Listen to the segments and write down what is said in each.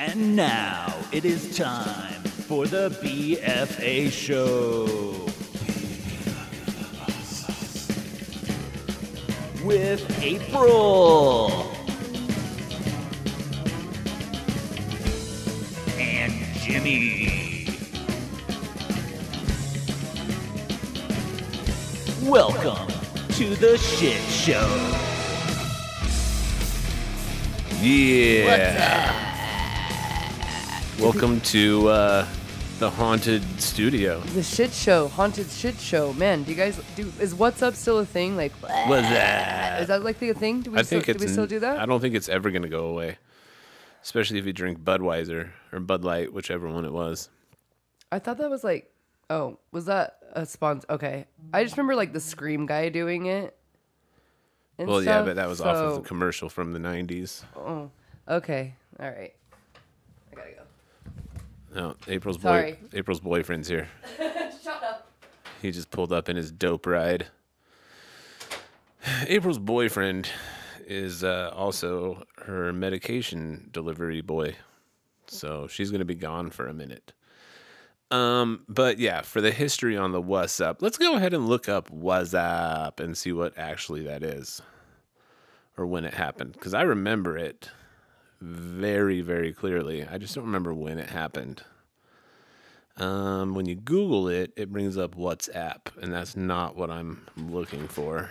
And now it is time for the BFA show. With April. And Jimmie. Welcome to the shit show. Yeah. Welcome to uh, the haunted studio. The shit show, haunted shit show. Man, do you guys do? Is what's up still a thing? Like, What's that? is that like a thing? Do we I still, think do we still do that? I don't think it's ever going to go away, especially if you drink Budweiser or Bud Light, whichever one it was. I thought that was like, oh, was that a sponsor? Okay, I just remember like the scream guy doing it. Well, yeah, but that was off of so- the commercial from the '90s. Oh, okay, all right. No, April's boy. Sorry. April's boyfriend's here. Shut up. He just pulled up in his dope ride. April's boyfriend is uh, also her medication delivery boy. So she's going to be gone for a minute. Um, but yeah, for the history on the what's up, let's go ahead and look up what's up and see what actually that is or when it happened. Because I remember it very, very clearly. I just don't remember when it happened. Um, when you Google it, it brings up WhatsApp, and that's not what I'm looking for.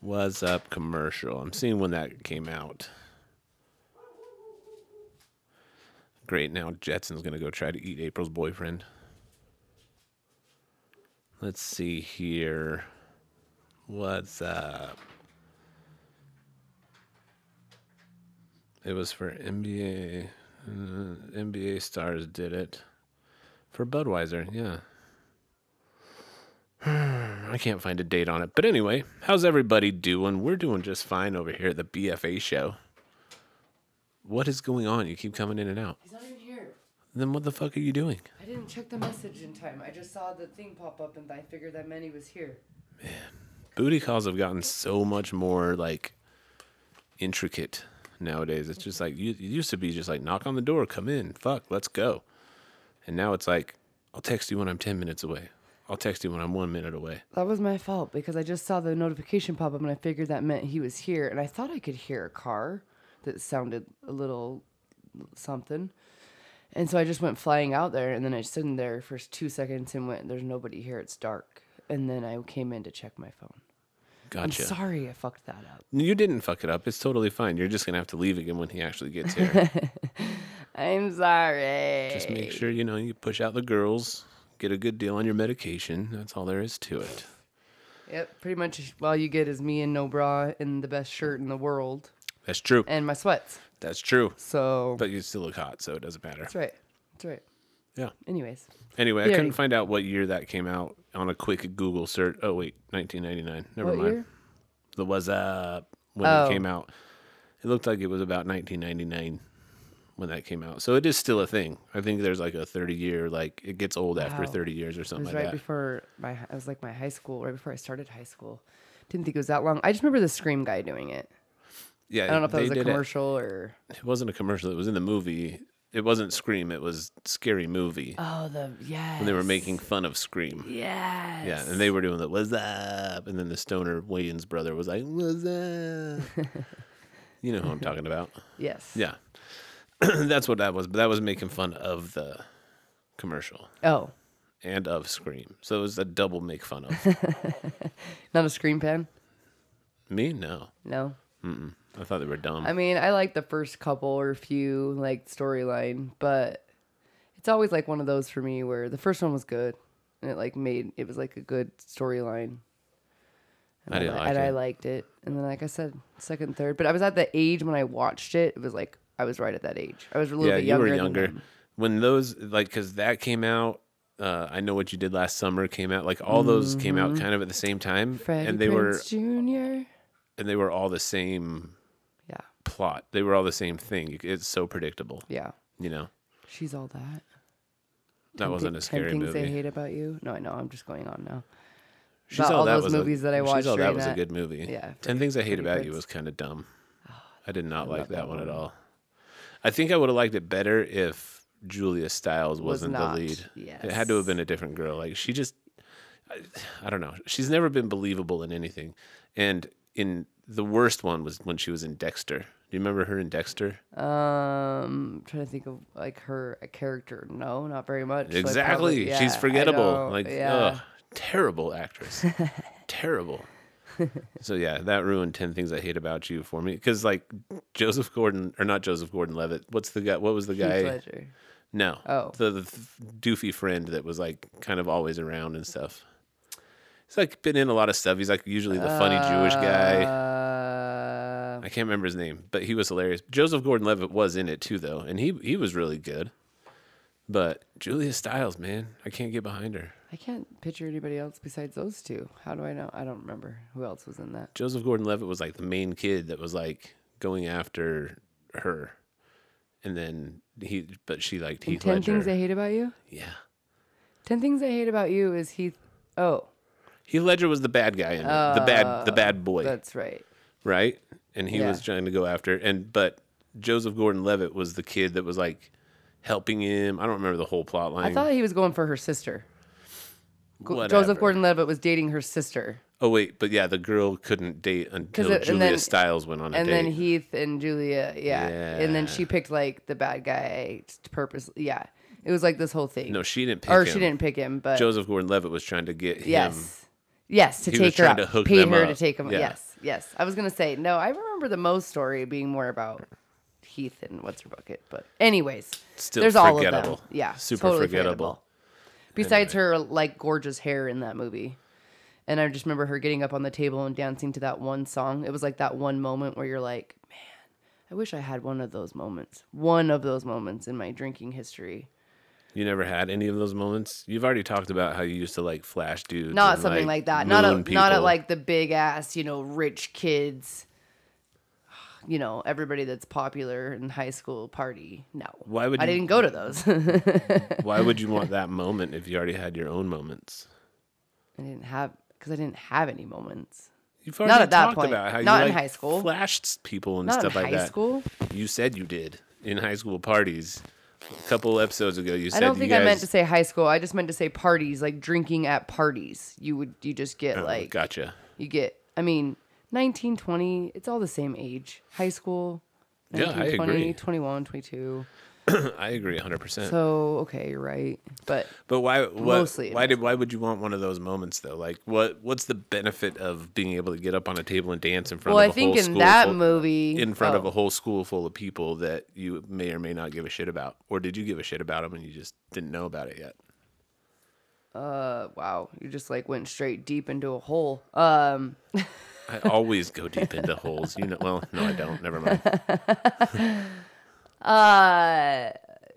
What's up commercial? I'm seeing when that came out. Great, now Jetson's gonna go try to eat April's boyfriend. Let's see here. What's up? It was for NBA. Uh, NBA stars did it for Budweiser. Yeah. I can't find a date on it. But anyway, how's everybody doing? We're doing just fine over here at the BFA show. What is going on? You keep coming in and out. He's not even here. Then what the fuck are you doing? I didn't check the message in time. I just saw the thing pop up, and I figured that he was here. Man, booty calls have gotten so much more like intricate nowadays. It's just like you it used to be just like knock on the door, come in, fuck, let's go. And now it's like I'll text you when I'm 10 minutes away. I'll text you when I'm 1 minute away. That was my fault because I just saw the notification pop up and I figured that meant he was here. And I thought I could hear a car that sounded a little something. And so I just went flying out there and then I stood in there for two seconds and went, There's nobody here. It's dark. And then I came in to check my phone. Gotcha. I'm sorry I fucked that up. You didn't fuck it up. It's totally fine. You're just going to have to leave again when he actually gets here. I'm sorry. just make sure you know you push out the girls, get a good deal on your medication. That's all there is to it. Yep, pretty much all you get is me and no bra and the best shirt in the world That's true. and my sweats. That's true. So But you still look hot, so it doesn't matter. that's right. That's right. Yeah. Anyways. Anyway, I couldn't find out what year that came out on a quick Google search. Oh wait, 1999. Never What mind. year? The was up when Oh. it came oh. out. It looked like it was about 1999 when that came out. So it is still a thing. I think there's like a 30 year like it gets old after 30 years or It something was like right that. before my. I was like my high school, right before I started high school. Didn't think it was that long. I just remember the Scream guy doing it. yeah, I don't know if that was a did it- commercial or. It. wasn't a commercial. It was in the movie. It wasn't Scream. It was Scary Movie. Oh, the yeah. when they were making fun of Scream. Yes. Yeah, and they were doing the "What's up?" and then the stoner Wayans brother was like "What's up?" you know who I'm talking about. Yes. Yeah, that's what that was. But that was making fun of the commercial Oh, and of Scream, so it was a double make fun of. not a Scream fan. Me, no, No. I thought they were dumb. I mean, I like the first couple or few like storyline, but it's always like one of those for me where the first one was good and it like made it was like a good storyline. And I didn't li- like and I liked it. And then like I said, second, third, but I was at the age when I watched it. It was like I was right at that age. I was a little yeah, bit you younger. were younger when those like because that came out. Uh, I know what you did last summer came out. Like all those came out kind of at the same time, Mm-hmm. Freddie and they were Jr. and they were all the same Yeah, plot. They were all the same thing. It's so predictable. yeah. You know, She's all that. that Ten wasn't a scary Ten things I movie. hate about you. No, I know. I'm just going on now. She's About all that those was a- movies that I She's watched All that was a good movie. Yeah, Ten Things I Hate About You was kind of dumb. Oh, I did not like that that one at all. I think I would have liked it better if Julia Stiles Was wasn't not, the lead. It had to have been a different girl. Like she just, I, I don't know. She's never been believable in anything. And in the worst one was when she was in Dexter. Do you remember her in Dexter? Um, trying to think of like her a character. No, not very much. exactly. probably- yeah, She's forgettable. Like, yeah. ugh, terrible actress. terrible. so yeah, that ruined ten things I hate about you for me. Because like Joseph Gordon or not Joseph Gordon-Levitt. What's the guy? What was the guy? No. Oh. The, the doofy friend that was like kind of always around and stuff. He's like been in a lot of stuff. He's like usually the funny Jewish guy. Uh, I can't remember his name, but he was hilarious. Joseph Gordon-Levitt was in it too, though, and he he was really good. But Julia Stiles, man, I can't get behind her. I can't picture anybody else besides those two. How do I know? I don't remember who else was in that. Joseph Gordon-Levitt was like the main kid that was like going after her, and then he, but she liked And Heath Ten Ledger. things I hate about you. yeah, Ten things I hate about you is Heath. Oh, Heath Ledger was the bad guy in it, the bad the bad oh, boy. that's right. right? And he Yeah. was trying to go after and but Joseph Gordon-Levitt was the kid that was like helping him. I don't remember the whole plot line. I thought he was going for her sister. Whatever. Joseph Gordon-Levitt was dating her sister, Oh wait, but yeah, the girl couldn't date until it- Julia then- Stiles went on a and date. And then Heath and Julia, yeah. and then she picked like the bad guy to purposely. Yeah, it was like this whole thing. no, she didn't pick or him. she didn't pick him, but Joseph Gordon-Levitt was trying to get him. Yes, to He take her out, to them her to up. take him. Yeah. Yes, yes. I was gonna say no. I remember the Mo story being more about Heath and what's her bucket, but anyways, Still there's all of forgettable. them. Yeah, Super totally forgettable. Besides her like gorgeous hair in that movie. And I just remember her getting up on the table and dancing to that one song. It was like that one moment where you're like, man, I wish I had one of those moments. One of those moments in my drinking history. You never had any of those moments. You've already talked about how you used to like flash dudes. Not and, something like that. Not at, not at like the big ass, you know, rich kids. You know, everybody that's popular in high school party. No. Why would I you- didn't go to those. Why would you want that moment if you already had your own moments? I didn't have because I didn't have any moments. You've already at that talked point. about how Not you in like, high school. flashed people and Not stuff in like high that. school. You said you did in high school parties. A couple episodes ago, you said I don't think guys, I meant to say high school. I just meant to say parties, like drinking at parties. You would you just get Oh, like gotcha. you get. I mean, 19, 20, It's all the same age. High school. Yeah, 19, I 20, agree. 21, 22. I agree 100. percent So okay, you're right. But But why? What, Mostly why did? Why would you want one of those moments though? Like, what? What's the benefit of being able to get up on a table and dance in front well, of I a think whole in school that full, movie, in front of oh, a whole school full of people that you may or may not give a shit about, or did you give a shit about them and you just didn't know about it yet? uh, wow, you just like went straight deep into a hole. Um, I always go deep into holes. You know. Well, no, I don't. Never mind. uh,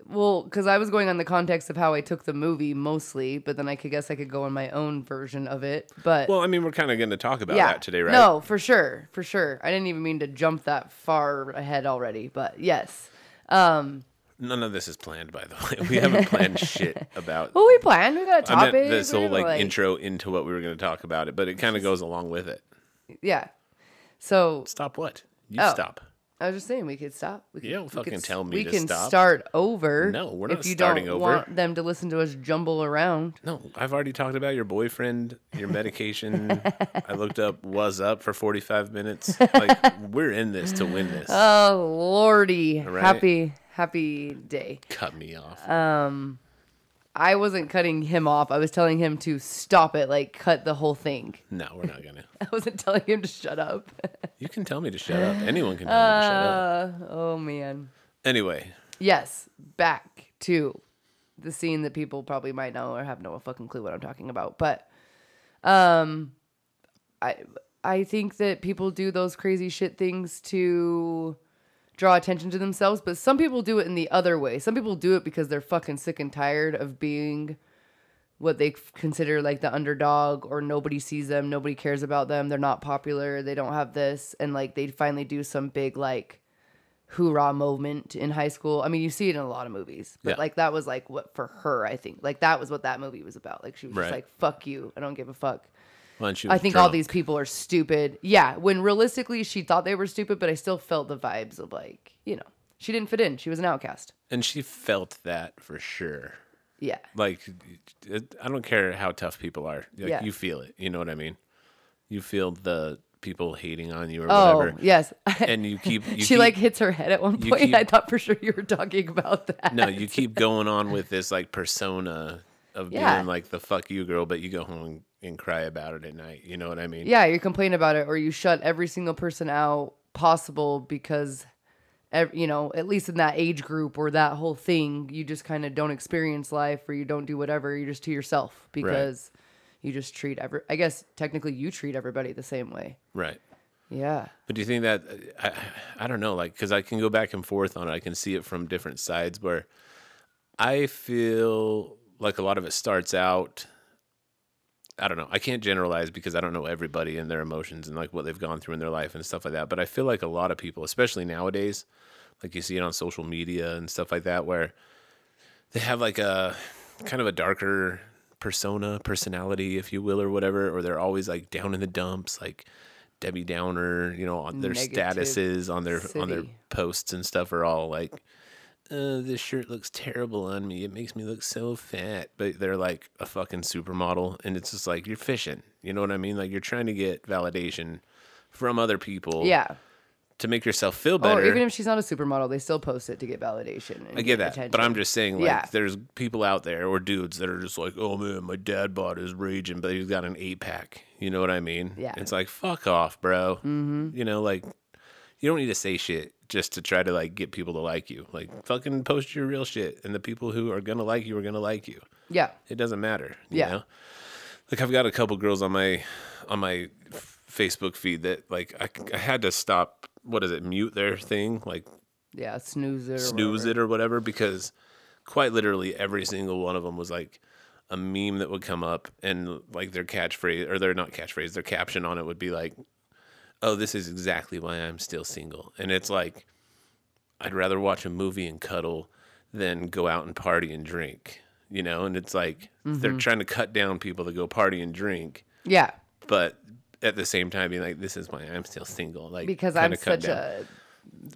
well, because I was going on the context of how I took the movie mostly, but then I could guess I could go on my own version of it. But Well, I mean, we're kind of going to talk about yeah, that today, right? No, for sure, for sure. I didn't even mean to jump that far ahead already, but yes. Um, None of this is planned, by the way. We haven't planned shit about. well, we planned. We got a I topic. meant this whole gonna, like, intro into what we were going to talk about it, but it kind of goes along with it. Yeah. So Stop what? You Oh. stop. I was just saying we could stop. We could, You don't we could fucking tell me We to can stop. start over. No, we're not if you starting don't over. want them to listen to us jumble around. No, I've already talked about your boyfriend, your medication. I looked up was up for 45 minutes. Like we're in this to win this. Oh lordy, right. happy happy day. Cut me off. Uh, I wasn't cutting him off. I was telling him to stop it, like cut the whole thing. no, we're not gonna. I wasn't telling him to shut up. You can tell me to shut up. Anyone can tell me to shut up. Uh, oh man. Anyway, Yes, back to the scene that people probably might know or have no fucking clue what I'm talking about. But um I I think that people do those crazy shit things to draw attention to themselves, but some people do it in the other way. Some people do it because they're fucking sick and tired of being what they consider like the underdog or nobody sees them, nobody cares about them, they're not popular, they don't have this and like they finally do some big like hoorah moment in high school. I mean, you see it in a lot of movies, but Yeah. like that was like what for her, I think. Like that was what that movie was about. Like she was Right. just like, "Fuck you, I don't give a fuck." Don't you? I think all these people are stupid. Yeah, when realistically she thought they were stupid, but I still felt the vibes of like, you know, She didn't fit in. She was an outcast. And she felt that for sure. Yeah. Like, I don't care how tough people are. Like, Yeah. you feel it. You know what I mean? You feel the people hating on you or Oh, whatever. yes. And you keep. You she keep, like hits her head at one point. keep- I thought for sure you were talking about that. No, you keep going on with this like persona of Yeah. being like the fuck you girl, but you go home and, cry about it at night. You know what I mean? Yeah, you complain about it or you shut every single person out possible because ev- you know, at least in that age group or that whole thing, you just kind of don't experience life or you don't do whatever, you're just to yourself because you just treat every I guess technically you treat everybody the same way. Right. Yeah. But do you think that uh, I, I don't know, like, because I can go back and forth on it. I can see it from different sides. Where I feel like a lot of it starts out. I don't know. I can't generalize because I don't know everybody and their emotions and like what they've gone through in their life and stuff like that. But I feel like a lot of people, especially nowadays, like you see it on social media and stuff like that, where they have like a kind of a darker persona, personality, if you will, or whatever, or they're always like down in the dumps, like Debbie Downer, you know, on their statuses on their on their posts and stuff are all like, uh, this shirt looks terrible on me. It makes me look so fat. But they're like a fucking supermodel, and it's just like you're fishing. You know what I mean? Like you're trying to get validation from other people, Yeah. to make yourself feel better. Or even if she's not a supermodel, they still post it to get validation. and I get that, but I'm just saying, like, Yeah. there's people out there or dudes that are just like, oh man, my dad bought his raging, but he's got an eight pack. You know what I mean? Yeah. It's like, fuck off, bro. Mm-hmm. You know, like, you don't need to say shit just to try to like get people to like you. Like, fucking post your real shit, and the people who are gonna like you are gonna like you. Yeah. It doesn't matter. You Yeah. Know? Like I've got a couple girls on my on my Facebook feed that like I, I had to stop. What is it? Mute their thing. Like Yeah. Snooze it. Or snooze whatever. it or whatever because quite literally every single one of them was like a meme that would come up and like their catchphrase or their not catchphrase their caption on it would be like oh this is exactly why i'm still single and it's like i'd rather watch a movie and cuddle than go out and party and drink you know and it's like Mm-hmm. they're trying to cut down people to go party and drink Yeah. but at the same time being like this is why i'm still single like Because I'm such down. a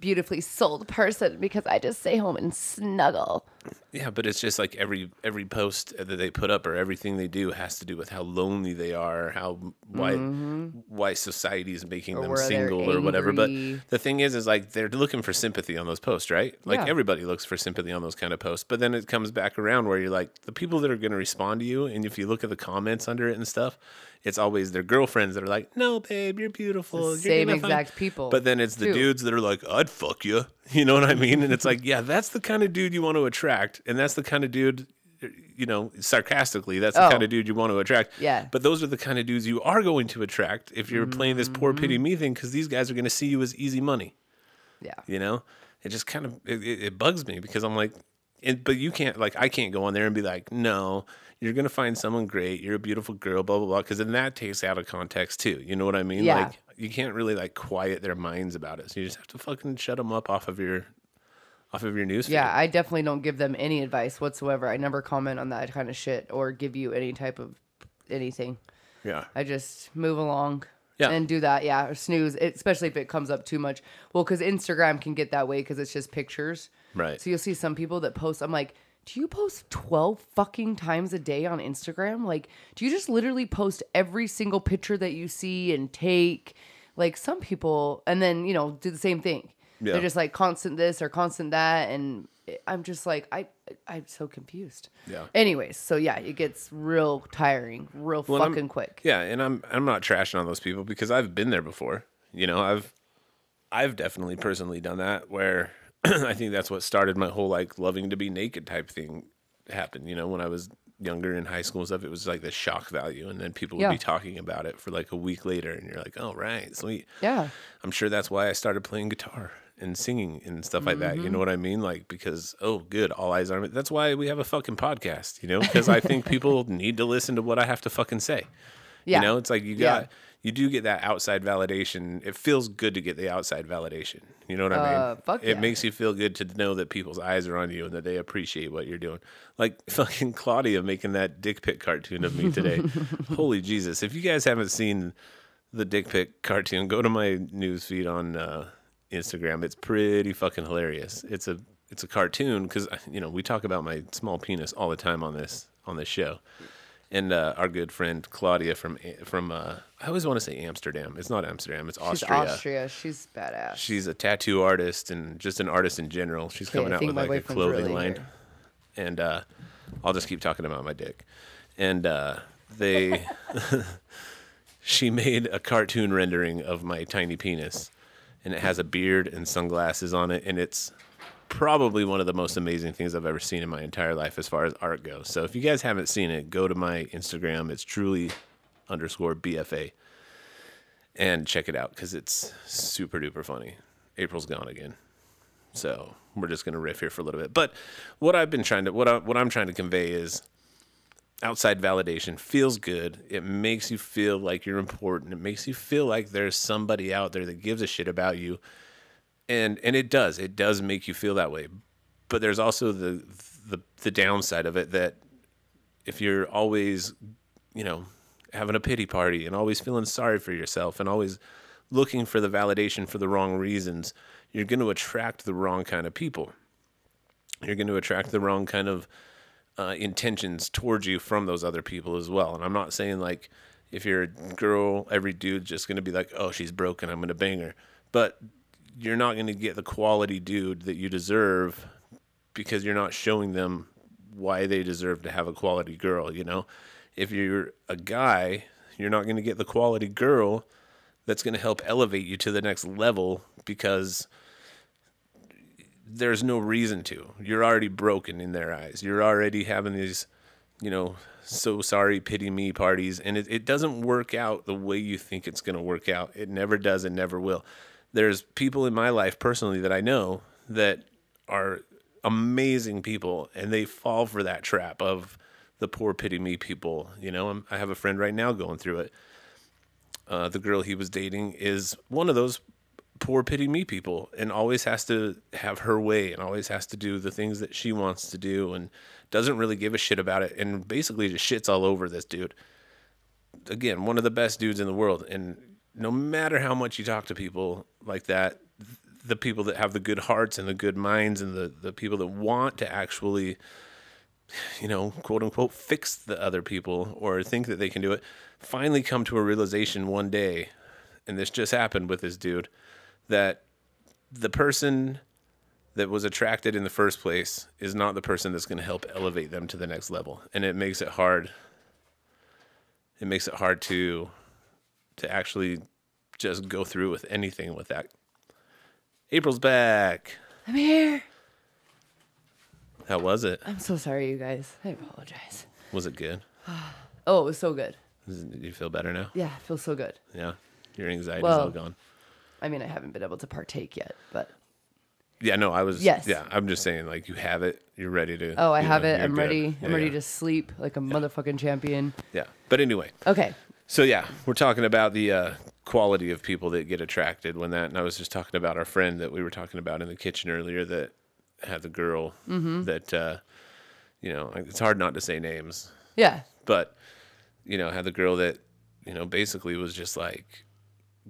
beautifully sold person because I just stay home and snuggle. Yeah, but it's just like every every post that they put up or everything they do has to do with how lonely they are, how why why society is making Mm-hmm. Or them single or whatever. But the thing is, is like they're looking for sympathy on those posts, right? Like Yeah. everybody looks for sympathy on those kind of posts. But then it comes back around where you're like the people that are going to respond to you, and if you look at the comments under it and stuff, it's always their girlfriends that are like, "No, babe, you're beautiful." you're same gonna find-" exact people, But then it's the too. dudes that are like, "I'd fuck you," you know what I mean? And it's like, yeah, that's the kind of dude you want to attract, and that's the kind of dude, you know, sarcastically, that's the Oh. kind of dude you want to attract. Yeah. But those are the kind of dudes you are going to attract if you're playing this poor Mm-hmm. pity me thing, because these guys are going to see you as easy money. Yeah. You know, it just kind of it, it it bugs me because I'm like, it, but you can't like I can't go on there and be like, no, you're gonna find someone great. You're a beautiful girl, blah blah blah. Because then that takes out of context too. You know what I mean? Yeah. Like you can't really like quiet their minds about it. So you just have to fucking shut them up off of your off of your news. Yeah, I definitely don't give them any advice whatsoever. I never comment on that kind of shit or give you any type of anything. yeah. I just move along. Yeah. And do that, yeah, or snooze, it, especially if it comes up too much. Well, because Instagram can get that way because it's just pictures. Right. So you'll see some people that post. I'm like, do you post 12 fucking times a day on Instagram? Like, do you just literally post every single picture that you see and take? Like, some people, and then, you know, do the same thing. Yeah. They're just like constant this or constant that. And I'm just like, I, I'm so confused. Yeah. Anyways, so yeah, it gets real tiring, real Well, I'm- fucking quick. Yeah, and I'm I'm not trashing on those people because I've been there before. You know, I've I've definitely personally done that where I think that's what started my whole like loving to be naked type thing happen. You know, when I was younger in high school and stuff, it was like the shock value, and then people would Yeah. be talking about it for like a week later, and you're like, oh right, sweet. Yeah. I'm sure that's why I started playing guitar and singing and stuff like that. You Mm-hmm. know what I mean? Like because oh, good, all eyes on me. That's why we have a fucking podcast. You know, because I think people need to listen to what I have to fucking say. Yeah. You know, it's like you Yeah. You do get that outside validation. It feels good to get the outside validation. You know what I Uh, mean? fuck it yeah. makes you feel good to know that people's eyes are on you and that they appreciate what you're doing. Like fucking Claudia making that dick pic cartoon of me today. Holy Jesus. If you guys haven't seen the dick pic cartoon, go to my news feed on uh Instagram. It's pretty fucking hilarious. It's a it's a cartoon because you know we talk about my small penis all the time on this on this show, and uh, our good friend Claudia from from uh, I always want to say Amsterdam. It's not Amsterdam. It's Austria. She's Austria. She's badass. She's a tattoo artist and just an artist in general. She's coming out with like a clothing really line, here. and uh, I'll just keep talking about my dick. And uh, they, she made a cartoon rendering of my tiny penis, and it has a beard and sunglasses on it, and it's probably one of the most amazing things I've ever seen in my entire life as far as art goes. So if you guys haven't seen it, go to my Instagram. It's truly underscore BFA and check it out because it's super duper funny. April's gone again. So we're just gonna riff here for a little bit. But what I've been trying to what I what I'm trying to convey is outside validation feels good. It makes you feel like you're important. It makes you feel like there's somebody out there that gives a shit about you. And and it does. It does make you feel that way. But there's also the the the downside of it that if you're always, you know, having a pity party and always feeling sorry for yourself and always looking for the validation for the wrong reasons, you're going to attract the wrong kind of people. You're going to attract the wrong kind of uh, intentions towards you from those other people as well. And I'm not saying like if you're a girl, every dude's just going to be like, oh, she's broken, I'm going to bang her. But you're not going to get the quality dude that you deserve because you're not showing them why they deserve to have a quality girl, you know? If you're a guy, you're not going to get the quality girl that's going to help elevate you to the next level because there's no reason to. You're already broken in their eyes. You're already having these, you know, so sorry, pity me parties, and it, it doesn't work out the way you think it's going to work out. It never does and never will. There's people in my life personally that I know that are amazing people, and they fall for that trap of the poor pity me people. You know, I'm, I have a friend right now going through it. Uh, the girl he was dating is one of those poor pity me people and always has to have her way and always has to do the things that she wants to do and doesn't really give a shit about it and basically just shits all over this dude. Again, one of the best dudes in the world. And no matter how much you talk to people like that, the people that have the good hearts and the good minds and the, the people that want to actually, you know, quote unquote, fix the other people or think that they can do it, finally come to a realization one day, and this just happened with this dude, that the person that was attracted in the first place is not the person that's going to help elevate them to the next level. And it makes it hard. It makes it hard to to actually just go through with anything with that april's back I'm here. how was it I'm so sorry, you guys. I apologize. was it good Oh, it was so good. Do you feel better now Yeah, it feels so good. yeah your anxiety's Well- all gone I mean, I haven't been able to partake yet, but yeah no i was Yes. yeah i'm just saying like you have it you're ready to oh, I you have know, it. you're I'm good. ready. I'm ready yeah. to sleep like a motherfucking champion. yeah but anyway Okay. So yeah, we're talking about the uh, quality of people that get attracted when that. And I was just talking about our friend that we were talking about in the kitchen earlier that had the girl Mm-hmm. that uh, you know it's hard not to say names, Yeah. but you know had the girl that you know basically was just like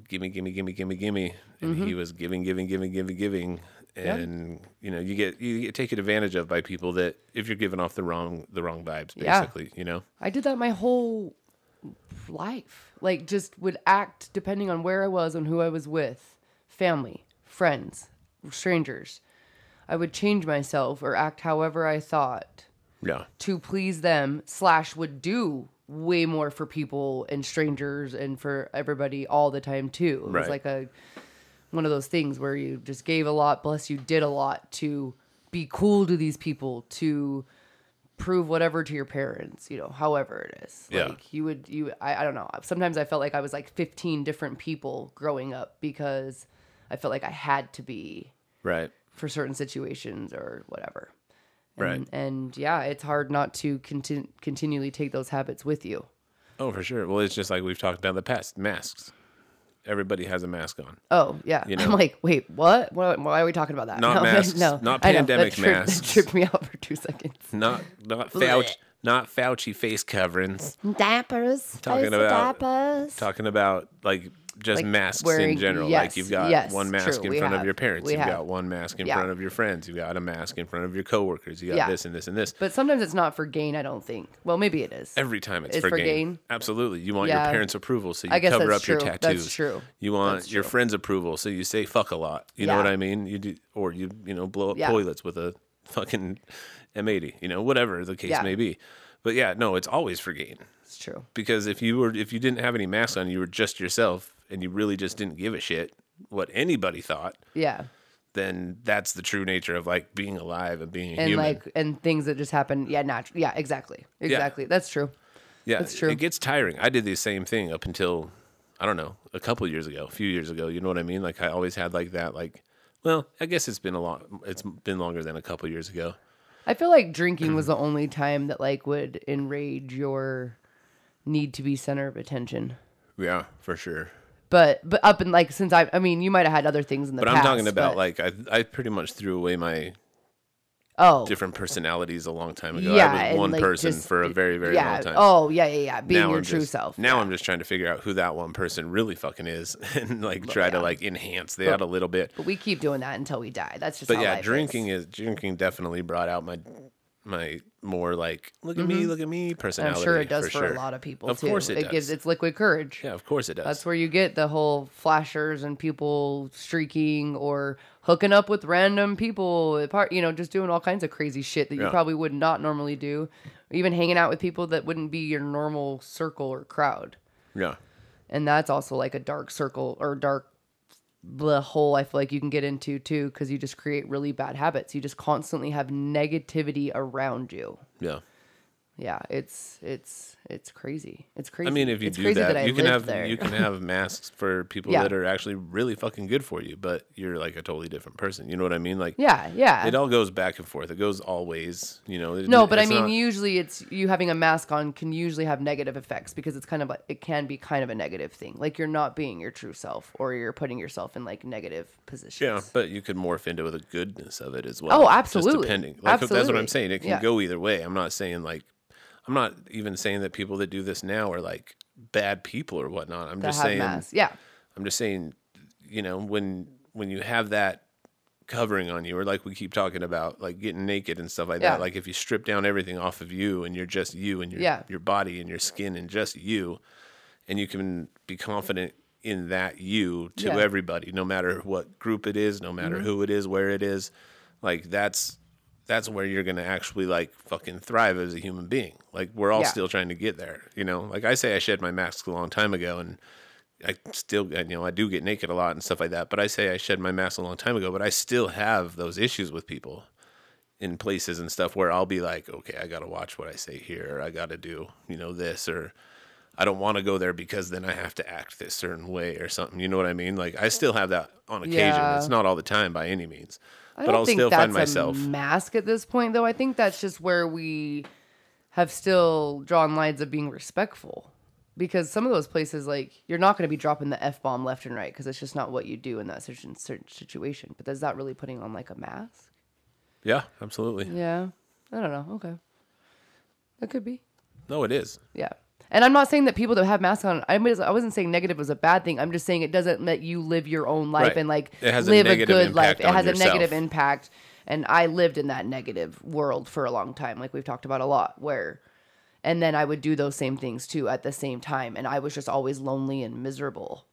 gimme, gimme, gimme, gimme, gimme, and Mm-hmm. he was giving, giving, giving, giving, giving. And you know you get you get taken advantage of by people that if you're giving off the wrong the wrong vibes Yeah. basically you know I did that my whole life. Like, just would act depending on where I was and who I was with family, friends, strangers. I would change myself or act however I thought yeah to please them, slash, would do way more for people and strangers and for everybody all the time, too. It was like a one of those things where you just gave a lot, plus you did a lot to be cool to these people, to prove whatever to your parents, you know, however it is. Yeah. Like you would you I, I don't know. Sometimes I felt like I was like 15 different people growing up because I felt like I had to be right for certain situations or whatever. And, Right. And yeah, it's hard not to conti- continually take those habits with you. Oh, for sure. Well, it's just like we've talked about in the past. Masks. Everybody has a mask on. Oh yeah, You I'm like, wait, what? what? Why are we talking about that? Not no, masks, no, not I know, pandemic that tripped, masks. That tripped me out for two seconds. Not not Fauci, not Fauci face coverings. Diapers. Talking about- diapers. Talking about like just Like masks in general. yes, like you've got yes, one mask true, in front of your parents. You've have. got one mask in Yeah. front of your friends. You've got a mask in front of your coworkers. You got Yeah. this and this and this. But sometimes it's not for gain. I don't think. Well, maybe it is. Every time it's, It's for, for gain. gain? Absolutely. You want Yeah. your parents' approval, so you cover that's up your true. That's tattoos. true. You want That's your friends' approval, so you say fuck a lot. You know what I mean? You do, or you you know blow up toilets with a fucking M80. You know whatever the case may be. But yeah, no, it's always for gain. It's true. because if you were if you didn't have any masks on, you were just yourself, and you really just didn't give a shit what anybody thought. Yeah. Then that's the true nature of like being alive and being And human. like and things that just happen. Yeah, natural. Yeah, exactly. Exactly. That's true. yeah, that's true. It gets tiring. I did the same thing up until I don't know a couple years ago, a few years ago. You know what I mean? Like I always had like that. Like, well, I guess it's been a long. It's been longer than a couple years ago. I feel like drinking was the only time that like would enrage your need to be center of attention. Yeah, for sure. But but up and like since I I mean you might have had other things in the past. But past. I'm talking about but- like I I pretty much threw away my oh different personalities a long time ago. yeah I was one like, person just- for a very very yeah long time. oh yeah yeah yeah being now your I'm true just, self Now yeah. I'm just trying to figure out who that one person really fucking is, and like try to like enhance that a little bit. but we keep doing that until we die. That's just But how yeah, drinking Is. is. drinking definitely brought out my my more like look at me, mm-hmm. look at me personality. I'm sure it does for, sure. a lot of people Of too. course it, does. gives it's liquid courage. yeah, of course it does. That's where you get the whole flashers and people streaking or hooking up with random people, you know, just doing all kinds of crazy shit that you Yeah. probably would not normally do. Even hanging out with people that wouldn't be your normal circle or crowd. yeah, And that's also like a dark circle or dark the hole I feel like you can get into too because you just create really bad habits. You just constantly have negativity around you. yeah. Yeah, it's it's it's crazy. It's crazy. I mean, if you it's do crazy that, I you can have there. you can have masks for people Yeah. that are actually really fucking good for you, but you're like a totally different person. You know what I mean? Like, yeah, yeah. it all goes back and forth. It goes all ways. You know. It- No, but I mean, not- usually it's you having a mask on can usually have negative effects because it's kind of like it can be kind of a negative thing. Like you're not being your true self or you're putting yourself in like negative positions. Yeah, but you could morph into the goodness of it as well. Oh, just absolutely. depending. Like that's what I'm saying. It can Yeah. go either way. I'm not saying like I'm not even saying that people that do this now are like bad people or whatnot. I'm just saying masks. Yeah. I'm just saying, you know, when when you have that covering on you, or like we keep talking about, like getting naked and stuff like Yeah. that. Like if you strip down everything off of you and you're just you and your Yeah. your body and your skin and just you, and you can be confident in that you to Yeah. Mm-hmm. everybody, no matter what group it is, no matter who it is, where it is, like that's that's where you're gonna actually like fucking thrive as a human being. Like we're all Yeah. still trying to get there, you know. Like I say, I shed my mask a long time ago, and I still, you know, I do get naked a lot and stuff like that. But I say I shed my mask a long time ago, but I still have those issues with people in places and stuff where I'll be like, okay, I got to watch what I say here, I got to do, you know, this, or I don't want to go there because then I have to act this certain way or something. You know what I mean? Like I still have that on occasion. Yeah. It's not all the time by any means, I but I'll still find myself. a mask at this point, though. I think that's just where we have still drawn lines of being respectful. Because some of those places, like, you're not going to be dropping the F bomb left and right because it's just not what you do in that certain, certain situation. But is that really putting on, like, a mask? yeah, absolutely. Yeah. I don't know. Okay. That could be. No, it is. Yeah. And I'm not saying that people that have masks on, I was- I wasn't saying negative was a bad thing. I'm just saying it doesn't let you live your own life Right. and like It has a live a, negative good life. It has a negative impact. And I lived in that negative world for a long time, like we've talked about a lot, where, and then I would do those same things too at the same time. And I was just always lonely and miserable.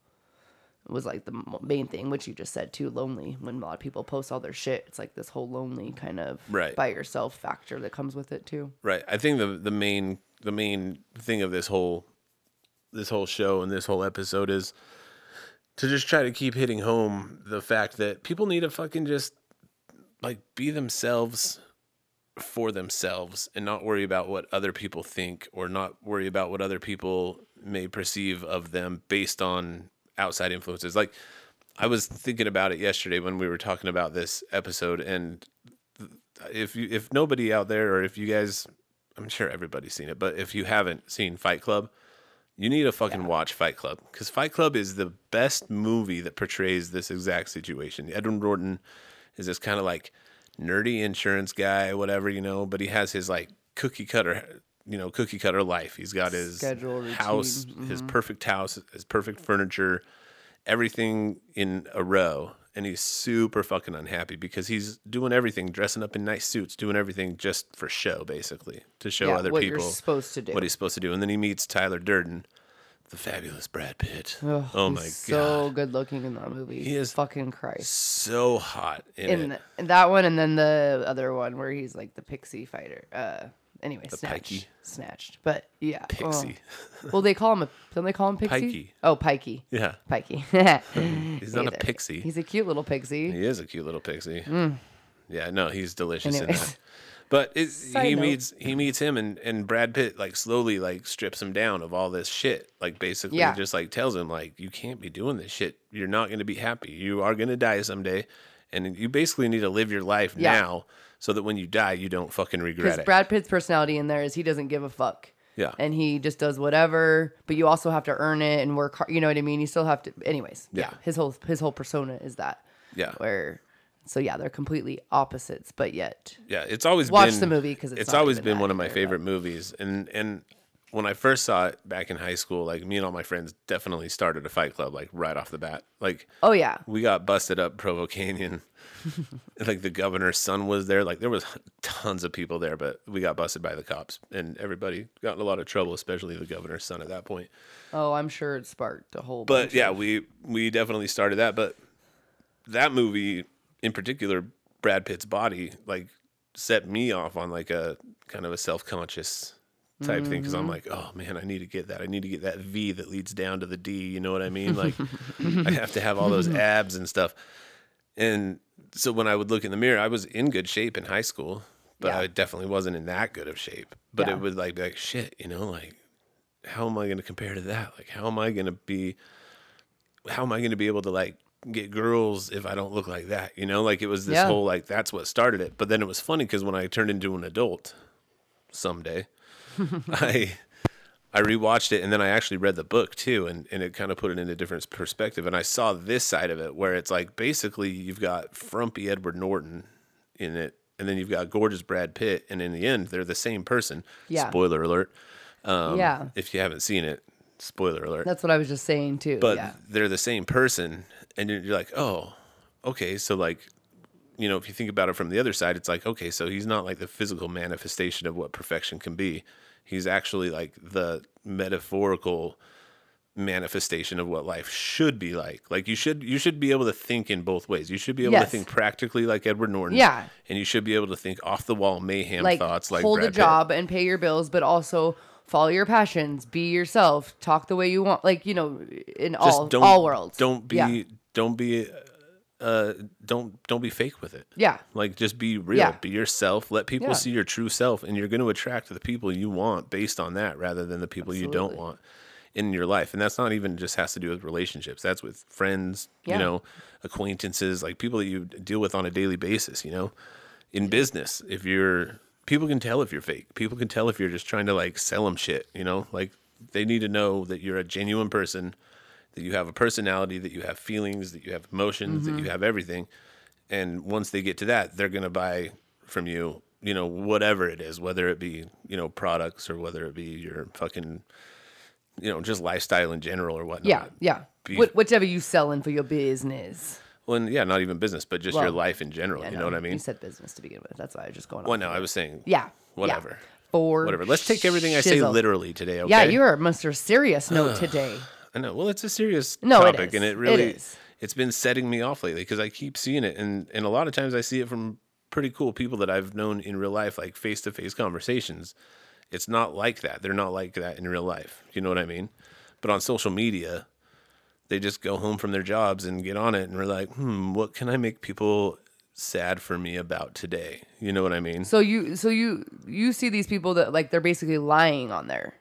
It was like the main thing, which you just said too lonely. When a lot of people post all their shit, it's like this whole lonely kind of Right. by yourself factor that comes with it too. Right. I think the the main the main thing of this whole this whole show and this whole episode is to just try to keep hitting home the fact that people need to fucking just like be themselves for themselves and not worry about what other people think or not worry about what other people may perceive of them based on outside influences. Like I was thinking about it yesterday when we were talking about this episode and if you if nobody out there or if you guys I'm sure everybody's seen it, but if you haven't seen Fight Club, you need to fucking watch Fight Club because Fight Club is the best movie that portrays this exact situation. Edward Norton is this kind of like nerdy insurance guy, whatever you know, but he has his like cookie cutter, you know, cookie cutter life. He's got his Schedule, house, his mm-hmm. perfect house, his perfect furniture. everything in a row and he's super fucking unhappy because he's doing everything, dressing up in nice suits, doing everything just for show, basically, to show Yeah, other what people supposed to do. what he's supposed to do. And then he meets Tyler Durden, the fabulous Brad Pitt. Ugh, oh my so god, so good looking in that movie. He is fucking Christ. so hot in, In, that one, and then the other one where he's like the pixie fighter. Uh, anyway, snatched, pikey. snatched. But yeah, oh. Pixie. Well, they call him a. Don't they call him pixie? Pikey. Oh, pikey. Yeah, Pikey. he's not a pixie. He's a cute little pixie. He is a cute little pixie. Yeah, no, he's delicious in Mm. That. But it, he note. meets he meets him and, and Brad Pitt like slowly like strips him down of all this shit. Like basically Yeah. just like tells him like you can't be doing this shit. You're not going to be happy. You are going to die someday, and you basically need to live your life Yeah. now so that when you die you don't fucking regret Because it. Brad Pitt's personality in there is he doesn't give a fuck. Yeah. And he just does whatever, but you also have to earn it and work hard. You know what I mean? You still have to. Anyways, yeah. Yeah. His whole his whole persona is that. Yeah. Where, so yeah, they're completely opposites, but yet Yeah, it's always Watch been the movie 'cause it's it's always been one of my favorite movies. And and when I first saw it back in high school, like me and all my friends definitely started a fight club like right off the bat. Like Oh yeah. we got busted up Provo Canyon. like the governor's son was there. Like there was tons of people there, but we got busted by the cops, and everybody got in a lot of trouble, especially the governor's son at that point. Oh, I'm sure it sparked a whole. But yeah, of- we we definitely started that. But that movie in particular, Brad Pitt's body, like set me off on like a kind of a self conscious type thing because I'm mm-hmm. like, oh man, I need to get that. I need to get that V that leads down to the D. You know what I mean? Like I have to have all those mm-hmm. abs and stuff. And so when I would look in the mirror, I was in good shape in high school, but Yeah. I definitely wasn't in that good of shape. But Yeah. it would like be like shit, you know, like how am I going to compare to that? Like how am I going to be how am I going to be able to like get girls if I don't look like that? You know, like it was this Yeah. whole like that's what started it. But then it was funny because when I turned into an adult someday, I I rewatched it and then I actually read the book too, and, and it kind of put it in a different perspective. And I saw this side of it where it's like basically you've got frumpy Edward Norton in it, and then you've got gorgeous Brad Pitt, and in the end they're the same person. Yeah. Spoiler alert. Um, Yeah. If you haven't seen it, spoiler alert That's what I was just saying too. but yeah. they're the same person and you're, you're like oh okay so like you know if you think about it from the other side it's like okay so he's not like the physical manifestation of what perfection can be he's actually like the metaphorical manifestation of what life should be like like you should you should be able to think in both ways you should be able to think practically like edward norton Yeah. and you should be able to think off the wall mayhem Like, thoughts like hold Brad a Pitt. job and pay your bills, but also follow your passions, be yourself, talk the way you want. Like you know, in Just all all worlds. don't be Yeah. don't be uh don't don't be fake with it Yeah. Like just be real, Yeah. be yourself. Let people Yeah. see your true self, and you're going to attract the people you want based on that, rather than the people you don't want in your life. And that's not even just has to do with relationships. That's with friends, Yeah. you know, acquaintances, like people that you deal with on a daily basis. You know, in business, if you're people can tell if you're fake. People can tell if you're just trying to like sell them shit. You know, like they need to know that you're a genuine person, that you have a personality, that you have feelings, that you have emotions, Mm-hmm. that you have everything. And once they get to that, they're gonna buy from you, you know, whatever it is, whether it be, you know, products or whether it be your fucking, you know, just lifestyle in general or whatnot. Yeah. Yeah. Be- What, whatever you selling for your business. Well, and yeah, not even business, but just your life in general. I you know what I mean? You said business to begin with. That's why I was just going. On. Well, no, I was saying, Yeah. whatever. Yeah. For whatever. Let's take everything I say literally today. Okay. Yeah, you're a Mr. Serious Note today. I know. Well, it's a serious No, topic, and It it really is. it's been setting me off lately because I keep seeing it, and and a lot of times I see it from pretty cool people that I've known in real life, like face to face conversations. It's not like that. They're not like that in real life. You know what I mean? But on social media, they just go home from their jobs and get on it, and we're like, hmm, what can I make people sad for me about today? You know what I mean? So you so you you see these people that like they're basically lying on there.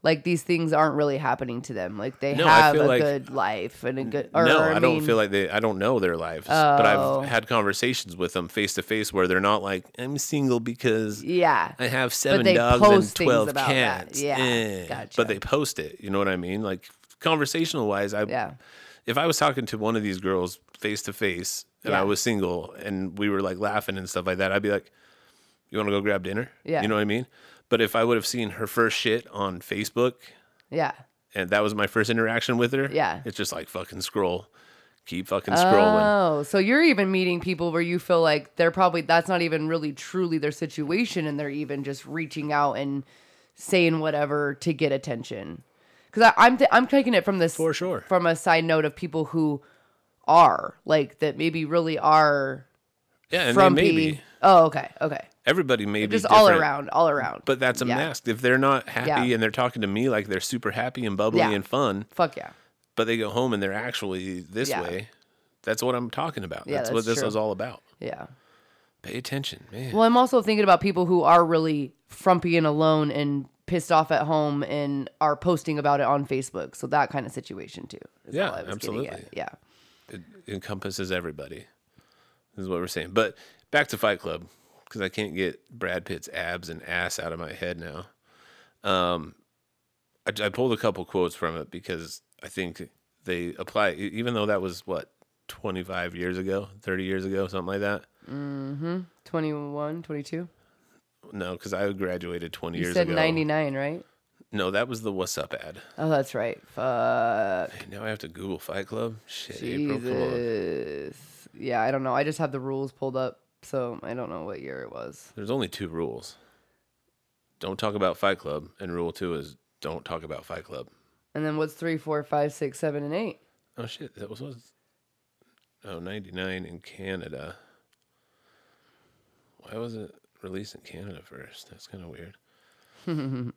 Like these things aren't really happening to them. Like they No, have a like- good life and a good. Or, no, I, I, don't feel like they. I don't know their lives, but Oh. I've had conversations with them face to face where they're not like, "I'm single because Yeah. I have seven dogs and twelve about that. cats." Yeah, Eh. gotcha. But they post it. You know what I mean? Like conversational wise, I Yeah. if I was talking to one of these girls face to face and I was single and we were like laughing and stuff like that, I'd be like, "You want to go grab dinner?" Yeah. You know what I mean? But if I would have seen her first shit on Facebook, Yeah. and that was my first interaction with her. Yeah. it's just like fucking scroll, keep fucking scrolling. Oh, so you're even meeting people where you feel like they're probably that's not even really truly their situation, and they're even just reaching out and saying whatever to get attention. Because I'm th- I'm taking it from this For sure. from a side note of people who are like that maybe really are yeah, and from they may Oh, okay, okay, Everybody may be just all around, all around. But that's a Yeah. mask. If they're not happy Yeah. and they're talking to me like they're super happy and bubbly Yeah. and fun, Fuck yeah, but they go home and they're actually this way, that's what I'm talking about. Yeah, that's, what this true. is all about. yeah. Pay attention, man. Well, I'm also thinking about people who are really frumpy and alone and pissed off at home and are posting about it on Facebook. So that kind of situation too. is Yeah, all I was absolutely. At. Yeah. it encompasses everybody. This is what we're saying. But back to Fight Club because I can't get Brad Pitt's abs and ass out of my head now. Um, I, I pulled a couple quotes from it because I think they apply, even though that was what 25 years ago, 30 years ago, something like that. 21, 22? No, because I graduated 20 You years said ago. 99, right? No, that was the What's Up ad. Oh, that's right. Fuck. Hey, now I have to Google Fight Club. Shit, April, come on. Yeah, I don't know. I just have the rules pulled up, so I don't know what year it was. There's only two rules. Don't talk about Fight Club, and rule two is don't talk about Fight Club. And then what's three, four, five, six, seven, and 8? Oh shit, that was was oh 99 in Canada. Why was it released in Canada first? That's kind of weird.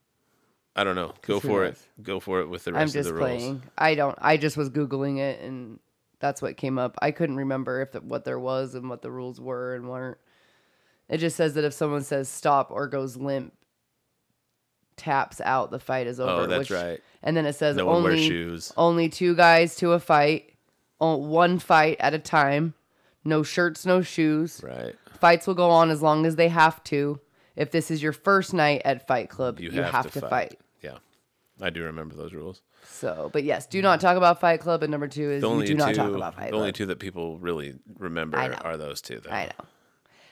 I don't know. Go for it. Go for it with the rest I'm rest of just the rules. playing. I don't. I just was googling it, and that's what came up. I couldn't remember if the, what there was and what the rules were and weren't. It just says that if someone says stop or goes limp, taps out, the fight is oh, over. Oh, that's which- right. And then it says No only only two guys to a fight, one fight at a time. No shirts, no shoes. Right. Fights will go on as long as they have to. If this is your first night at Fight Club, You, you, have, to, fight. Yeah. I do remember those rules. So, but yes, do not talk about Fight Club. And number two is The you only do two not talk about Fight Club. the only two that people really remember are those two though. I know.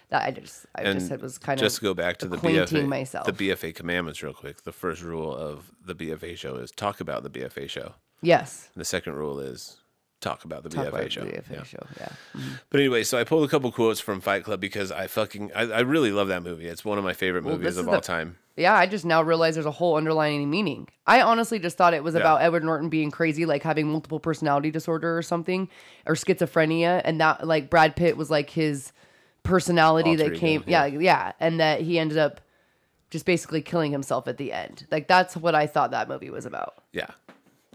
That I just I And just said was kind just of just go back to the BFA, myself. the BFA commandments real quick. The first rule of the BFA show is talk about the BFA show. yes. The second rule is talk about the Talk BFA about show. the BFA Yeah. show. Yeah. But anyway, so I pulled a couple quotes from Fight Club because I fucking I, I really love that movie. It's one of my favorite Well, movies of all the- time. Yeah, I just now realize there's a whole underlying meaning. I honestly just thought it was Yeah. about Edward Norton being crazy, like having multiple personality disorder or something, or schizophrenia, and that like Brad Pitt was like his personality Alter that ego, came, yeah. yeah, yeah, and that he ended up just basically killing himself at the end. Like that's what I thought that movie was about. Yeah,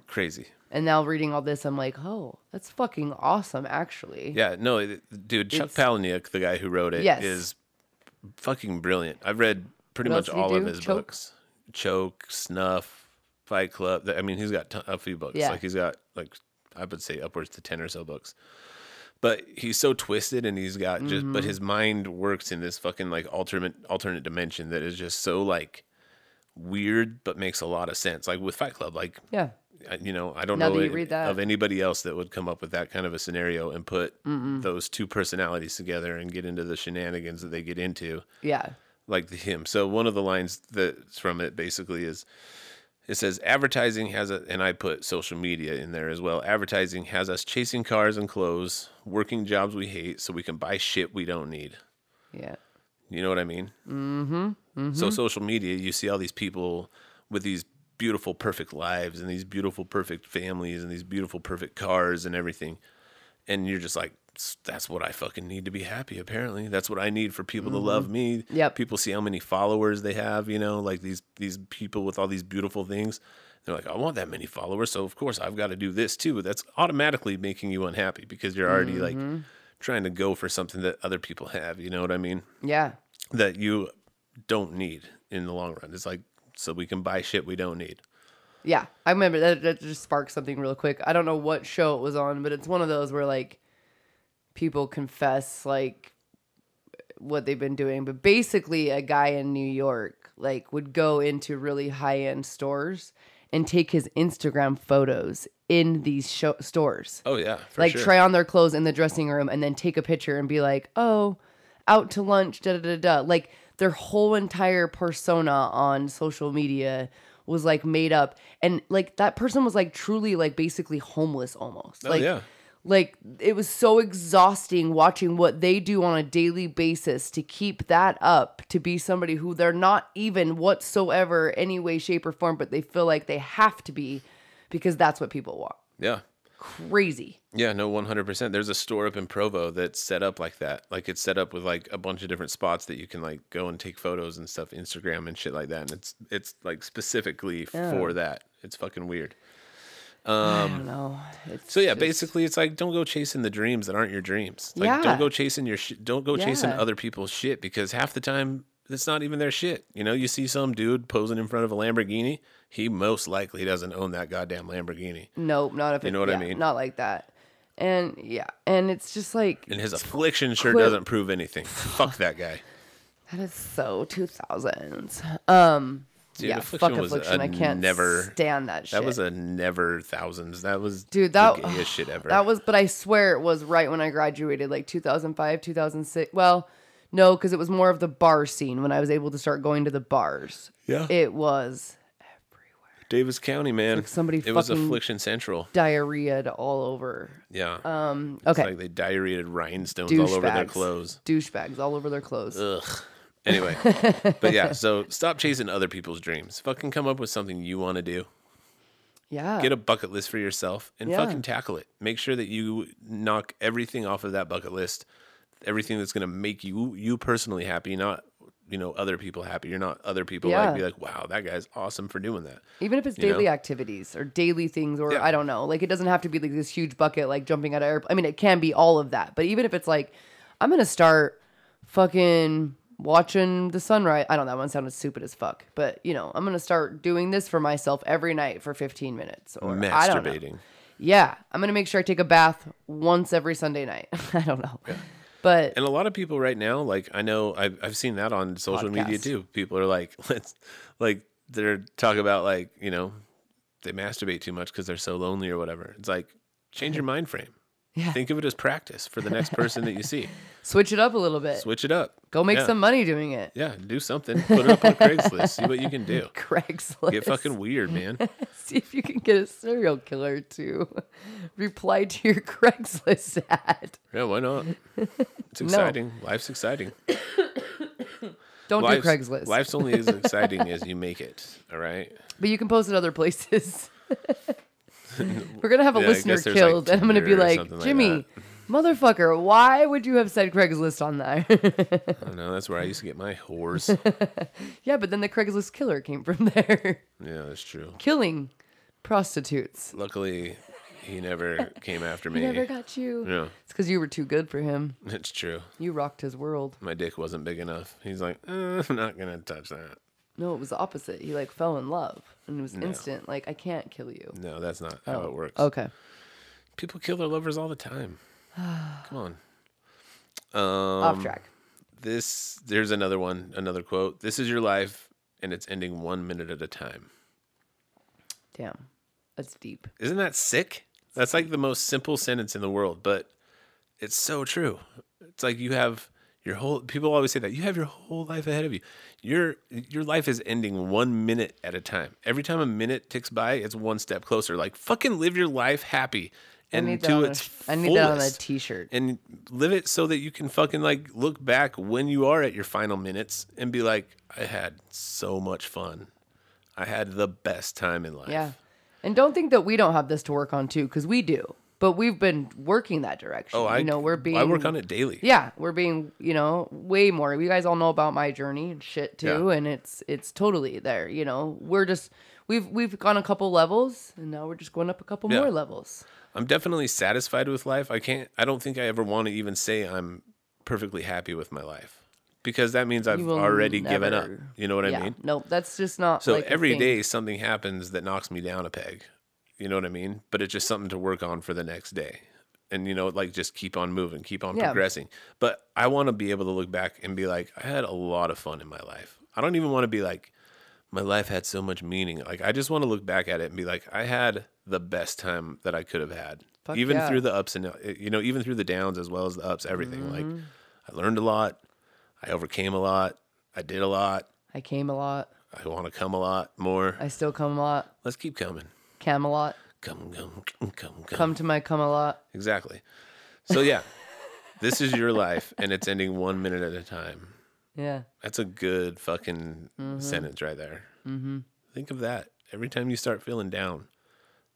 crazy. And now reading all this, I'm like, oh, that's fucking awesome, actually. Yeah, no, it- dude, Chuck It's- Palahniuk, the guy who wrote it, is Yes. fucking brilliant. I've read pretty What much else did he all of do? his Choke? books. Choke, Snuff, Fight Club. I mean, he's got ton- a few books. Yeah. Like he's got like I would say upwards to ten or so books. But he's so twisted, and he's got just. Mm-hmm. But his mind works in this fucking like alternate alternate dimension that is just so like weird, but makes a lot of sense. Like with Fight Club, like Yeah. You know, I don't Now know that you any- read that. of anybody else that would come up with that kind of a scenario and put those two personalities together and get into the shenanigans that they get into, Yeah. like the him. So one of the lines that's from it basically is, it says advertising has a, and I put social media in there as well. Advertising has us chasing cars and clothes, working jobs we hate, so we can buy shit we don't need. Yeah. You know what I mean? Mm-hmm. So social media, you see all these people with these beautiful, perfect lives and these beautiful, perfect families and these beautiful, perfect cars and everything, and you're just like, that's what I fucking need to be happy. Apparently, that's what I need for people to love me. Mm-hmm. Yep. People see how many followers they have. You know, like these these people with all these beautiful things. They're like, I want that many followers, so of course I've got to do this too. That's automatically making you unhappy because you're already like mm-hmm. trying to go for something that other people have. You know what I mean? Yeah. that you don't need in the long run. It's like so we can buy shit we don't need. Yeah, I remember that, that just sparked something real quick. I don't know what show it was on, but it's one of those where like people confess like what they've been doing. But basically, a guy in New York like would go into really high end stores and take his Instagram photos in these show- stores. Oh yeah, for like sure. try on their clothes in the dressing room and then take a picture and be like, "Oh, out to lunch." Da da da da. Like their whole entire persona on social media was like made up and like that person was like truly like basically homeless almost Oh, like yeah. like it was so exhausting watching what they do on a daily basis to keep that up to be somebody who they're not even whatsoever any way shape or form but they feel like they have to be because that's what people want Yeah. Crazy Yeah, no, one hundred percent. There's a store up in Provo that's set up like that. Like it's set up with like a bunch of different spots that you can like go and take photos and stuff, Instagram and shit like that. And it's it's like specifically for that. It's fucking weird. i don't know it's Um, So yeah, just- basically, it's like don't go chasing the dreams that aren't your dreams. Like Yeah. don't go chasing your shit. Don't go chasing other people's shit because half the time it's not even their shit. You know, you see some dude posing in front of a Lamborghini. He most likely doesn't own that goddamn Lamborghini. nope not if You it- know what I mean? not like that and yeah and it's just like And his affliction sure quit- doesn't prove anything. Fuck that guy. that is so 2000s um Dude, yeah Affliction fuck affliction i can't never- stand that shit That was a never thousands. That was Dude, that the gayest shit ever. That was, but I swear it was right when I graduated, like 2005, 2006. Well, no, because it was more of the bar scene when I was able to start going to the bars. yeah. It was everywhere. Davis County, man. like somebody it was Affliction Central. diarrhea all over. Yeah. Um, It's okay, like they diarrheated rhinestones all over their clothes. douchebags all over their clothes. Ugh. Anyway, but yeah, so stop chasing other people's dreams. Fucking come up with something you want to do. yeah, Get a bucket list for yourself and Yeah. fucking tackle it. Make sure that you knock everything off of that bucket list. Everything that's gonna make you you personally happy, not you know other people happy. You're not other people Yeah. like be like, wow, that guy's awesome for doing that. even if it's you know? daily activities or daily things, or Yeah. I don't know, like it doesn't have to be like this huge bucket, like jumping out of airplane. I mean, it can be all of that, but even if it's like, I'm gonna start fucking watching the sunrise. I don't know, that one sounded stupid as fuck, but you know, I'm gonna start doing this for myself every night for 15 minutes, or I don't know. Masturbating. Yeah, I'm gonna make sure I take a bath once every Sunday night. I don't know, but And a lot of people right now, like I know I've, I've seen that on social media too. People are like, let's like they're talk about like you know they masturbate too much because they're so lonely or whatever. It's like change your mind frame. Yeah. Think of it as practice for the next person that you see. switch it up a little bit. Switch it up. Go make Yeah. some money doing it. Yeah, do something. Put it up on Craigslist. See what you can do. Craigslist. Get fucking weird, man. See if you can get a serial killer to reply to your Craigslist ad. Yeah, why not? It's exciting. Life's exciting. Don't Life's, do Craigslist. life's only as exciting as you make it. All right. but you can post it other places. We're gonna have a Yeah, listener there's, like, killed, and I'm gonna be like, something like Jimmy, motherfucker, why would you have said Craigslist on there? I don't know. That's where I used to get my whores. yeah, but then the Craigslist killer came from there, Yeah, that's true. killing prostitutes. Luckily, he never came after me. He never got you. Yeah, It's because you were too good for him. it's true. You rocked his world. My dick wasn't big enough. He's like, "Uh, I'm not gonna touch that. No, it was the opposite. He like fell in love, and it was instant. Like I can't kill you. No, that's not how it works. Okay. People kill their lovers all the time. Come on. Um, Off track. This there's another one, another quote. This is your life, and it's ending one minute at a time. Damn, that's deep. Isn't that sick? That's like the most simple sentence in the world, but it's so true. It's like you have your whole people always say that you have your whole life ahead of you. Your your life is ending one minute at a time. Every time a minute ticks by, it's one step closer. Like fucking live your life happy and to on a, its I need that on a t-shirt. and live it so that you can fucking like look back when you are at your final minutes and be like, I had so much fun. I had the best time in life. Yeah. And don't think that we don't have this to work on too, because we do. But we've been working that direction. Oh, I you know, we're being I work on it daily. Yeah, we're being, you know, way more. You guys all know about my journey and shit too, Yeah. and it's it's totally there. You know, we're just we've we've gone a couple levels, and now we're just going up a couple Yeah. more levels. I'm definitely satisfied with life. I can't. I don't think I ever want to even say I'm perfectly happy with my life because that means I've already given up. You know what yeah, I mean? no, that's just not. So like thing. day something happens that knocks me down a peg. You know what I mean? But it's just something to work on for the next day. And you know, like just keep on moving, keep on Yeah. progressing. But I want to be able to look back and be like, I had a lot of fun in my life. I don't even want to be like, my life had so much meaning. Like I just want to look back at it and be like, I had the best time that I could have had. Fuck even yeah. through the ups and eh, you know, even through the downs as well as the ups, everything. Like mm-hmm. I learned a lot. I overcame a lot. I did a lot. I came a lot. I want to come a lot more. I still come a lot. Let's keep coming. Camelot. Come, come, come, come, come. Come to my Camelot. Exactly. So yeah, this is your life, and it's ending one minute at a time. Yeah. That's a good fucking Mm-hmm. sentence right there. Mm-hmm. Think of that every time you start feeling down.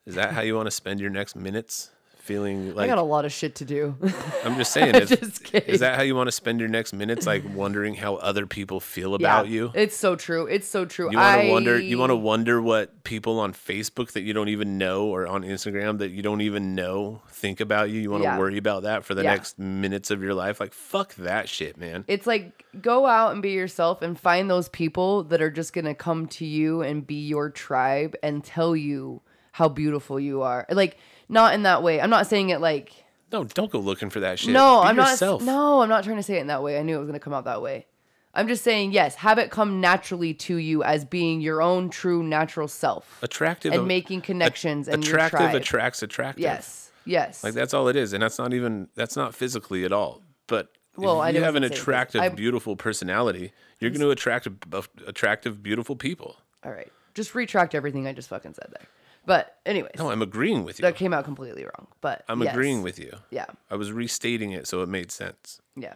Is that how you want to spend your next minutes? Feeling I got a lot of shit to do. I'm just saying. If, just kidding. is that how you want to spend your next minutes? Like wondering how other people feel yeah. about you. It's so true. It's so true. You want to I- wonder. You want to wonder what people on Facebook that you don't even know, or on Instagram that you don't even know, think about you. You want to Yeah. worry about that for the Yeah. next minutes of your life. Like fuck that shit, man. It's like go out and be yourself and find those people that are just gonna come to you and be your tribe and tell you how beautiful you are. Like not in that way. I'm not saying it like No, don't go looking for that shit. no. Be I'm yourself. not. No, I'm not trying to say it in that way. I knew it was gonna come out that way. I'm just saying yes. Have it come naturally to you as being your own true natural self attractive and making connections and your attractive attracts attractive. Yes. Yes. Like that's all it is, and that's not even that's not physically at all. But Well, I if you have an attractive, I- beautiful personality, you're going to attract a- a- attractive, beautiful people. All right. Just retract everything I just fucking said there. But anyways, No, I'm agreeing with you. that came out completely wrong. But I'm yes. agreeing with you. Yeah. I was restating it so it made sense Yeah.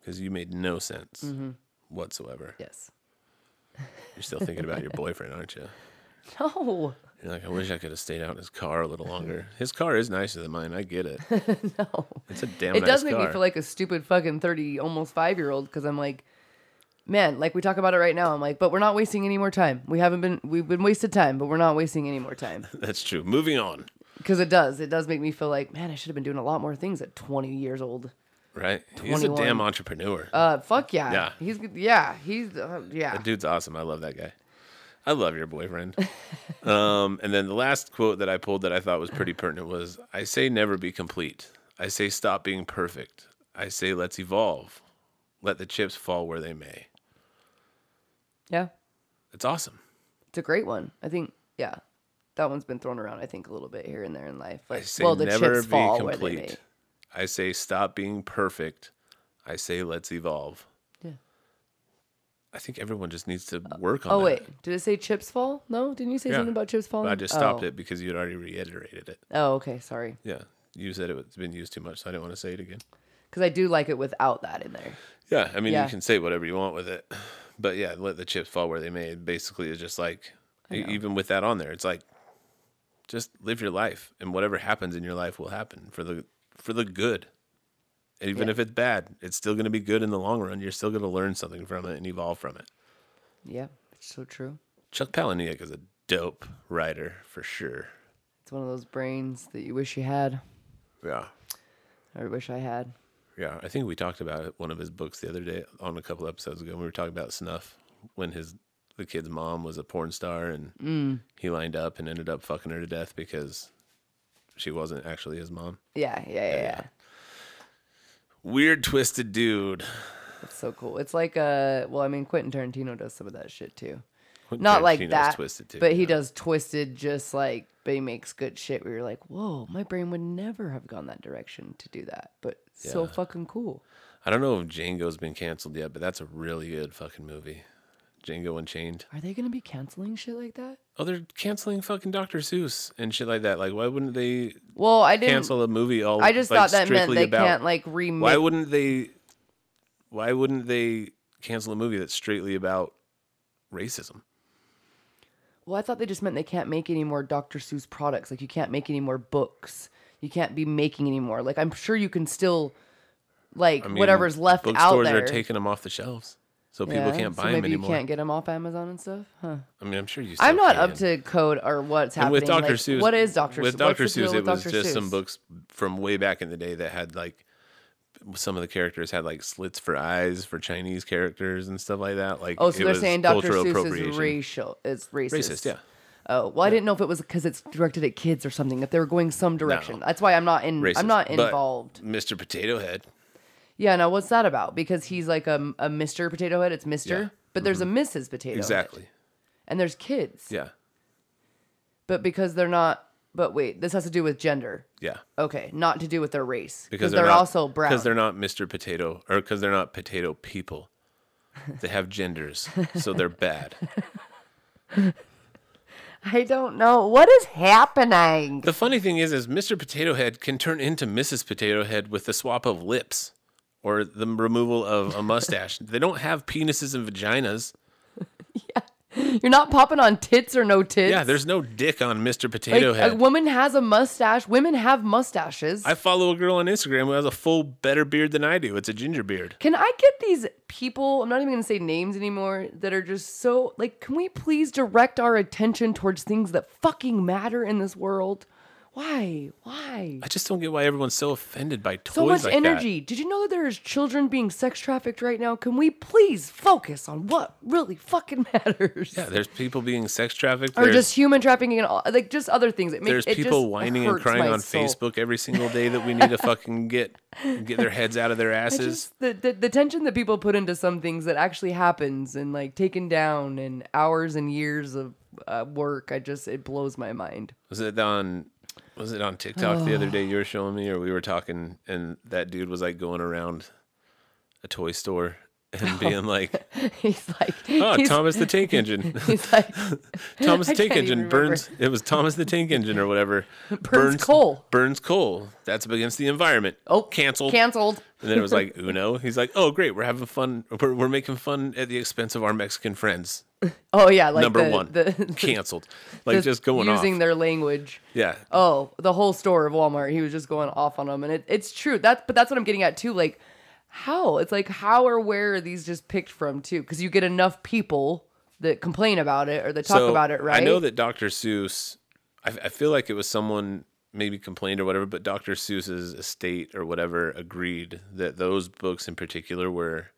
because you made no sense Mm-hmm. whatsoever. Yes. You're still thinking about your boyfriend, aren't you? No. You're like, I wish I could have stayed out in his car a little longer. His car is nicer than mine. I get it. No. It's a damn It nice does make car. me feel like a stupid fucking 30, almost five year old because I'm like, man, like we talk about it right now. I'm like, but we're not wasting any more time. We haven't been, we've been wasted time, but we're not wasting any more time. That's true. Moving on. Because it does. It does make me feel like, man, I should have been doing a lot more things at 20 years old. Right? He's a damn entrepreneur. Uh, fuck yeah. Yeah. He's, yeah. He's, uh, yeah. That dude's awesome. I love that guy. I love your boyfriend. um, and then the last quote that I pulled that I thought was pretty pertinent was I say never be complete. I say stop being perfect. I say let's evolve. Let the chips fall where they may. Yeah. It's awesome. It's a great one. I think, yeah. That one's been thrown around, I think, a little bit here and there in life. I Like, say well, the never chips be fall where they may. complete. I say stop being perfect. I say let's evolve. Yeah. I think everyone just needs to uh, work on Oh that. wait, did it say chips fall? No, didn't you say Yeah. something about chips falling? I just stopped oh. it because you had already reiterated it. Oh, okay, sorry. Yeah. You said it's been used too much, so I didn't want to say it again. Because I do like it without that in there. Yeah, I mean, Yeah. you can say whatever you want with it, but yeah, let the chips fall where they may. Basically, it's just like, even with that on there, it's like, just live your life, and whatever happens in your life will happen for the for the good. And even Yeah. if it's bad, it's still going to be good in the long run. You're still going to learn something from it and evolve from it. Yeah, it's so true. Chuck Palahniuk is a dope writer for sure. It's one of those brains that you wish you had. Yeah. I wish I had. Yeah, I think we talked about it, one of his books the other day on a couple episodes ago. We were talking about snuff when his the kid's mom was a porn star and Mm. he lined up and ended up fucking her to death because she wasn't actually his mom. Yeah, yeah, yeah, yeah. yeah. Weird twisted dude. It's so cool. It's like uh well, I mean Quentin Tarantino does some of that shit too. Quentin Not like that. twisted too, but he yeah. does twisted just like but he makes good shit where you're like, Whoa, my brain would never have gone that direction to do that. But so fucking cool. I don't know if Django's been canceled yet, but that's a really good fucking movie. Django Unchained. Are they gonna be canceling shit like that? Oh, they're canceling fucking Dr. Seuss and shit like that. Like, why wouldn't they Well, I didn't cancel a movie all? I just like, thought that meant they about- can't like remake Why wouldn't they? Why wouldn't they cancel a movie that's straightly about racism? Well, I thought they just meant they can't make any more Dr. Seuss products. Like you can't make any more books. You can't be making anymore. Like I'm sure you can still, like I mean, whatever's left out bookstores there. are taking them off the shelves, so people Yeah, can't so buy them maybe anymore. you can't get them off Amazon and stuff. Huh. I mean, I'm sure you. Still I'm not can. up to code or what's And happening. with Dr. Like, Seuss, what is Dr. With Seuss? Dr. Seuss, it was Dr. just some books from way back in the day that had like some of the characters had like slits for eyes for Chinese characters and stuff like that. Like, Oh, so they're saying Dr. Seuss is racial, is racist. Racist, yeah. Oh, well, I didn't know if it was because it's directed at kids or something. If they were going some direction, that's why I'm not in. Racist. I'm not But involved. Mr. Potato Head. Yeah, now what's that about? Because he's like a, a Mr. Potato Head. It's Mr. Yeah. Mm-hmm. But there's a Mrs. Potato Head. Exactly. And there's kids. Yeah. But because they're not. But wait, this has to do with gender. Yeah. Okay, not to do with their race. Because they're, not, also brown. Because they're not Mr. Potato, or because they're not potato people. They have genders, so they're bad. I don't know what is happening. The funny thing is, is Mr. Potato Head can turn into Mrs. Potato Head with the swap of lips or the removal of a mustache. they don't have penises and vaginas. You're not popping on tits or no tits. Yeah, there's no dick on Mr. like Head. a woman has a mustache. Women have mustaches. I follow a girl on Instagram who has a full better beard than I do. It's a ginger beard. Can I get these people, I'm not even going to say names anymore, that are just so like, can we please direct our attention towards things that fucking matter in this world? Why? Why? I just don't get why everyone's so offended by toys So much like energy. Did you know that there is children being sex trafficked right now? Can we please focus on what really fucking matters? Yeah, there's people being sex trafficked. or There's, just human trafficking and all, like just other things. It makes there's people whining and crying on soul. Facebook every single day that we need to fucking get get their heads out of their asses. just the, the the tension that people put into some things that actually happens and like taken down and hours and years of uh, work. I just it blows my mind. Was it on? Was it on TikTok the other day you were showing me, or we were talking, and that dude was like going around a toy store and being like, he's like, "Oh, he's, Thomas the Tank Engine, he's like, Thomas the Tank Engine burns." It was Thomas the Tank Engine or whatever. Burns coal. Burns coal. That's against the environment. oh, canceled. canceled. And then it was like Uno. He's like, "Oh, great, we're having fun. We're, we're making fun at the expense of our Mexican friends." Oh yeah, like Number the, one, the, canceled. Like just going using off. their language. yeah. Oh, the whole store of Walmart. He was just going off on them, and it, it's true. That, but that's what I'm getting at too. Like, how? It's like how or where are these just picked from too? Because you get enough people that complain about it or that talk So, about it, right? I know that Dr. Seuss. I, I feel like it was someone maybe complained or whatever, but Dr. Seuss's estate or whatever agreed that those books in particular were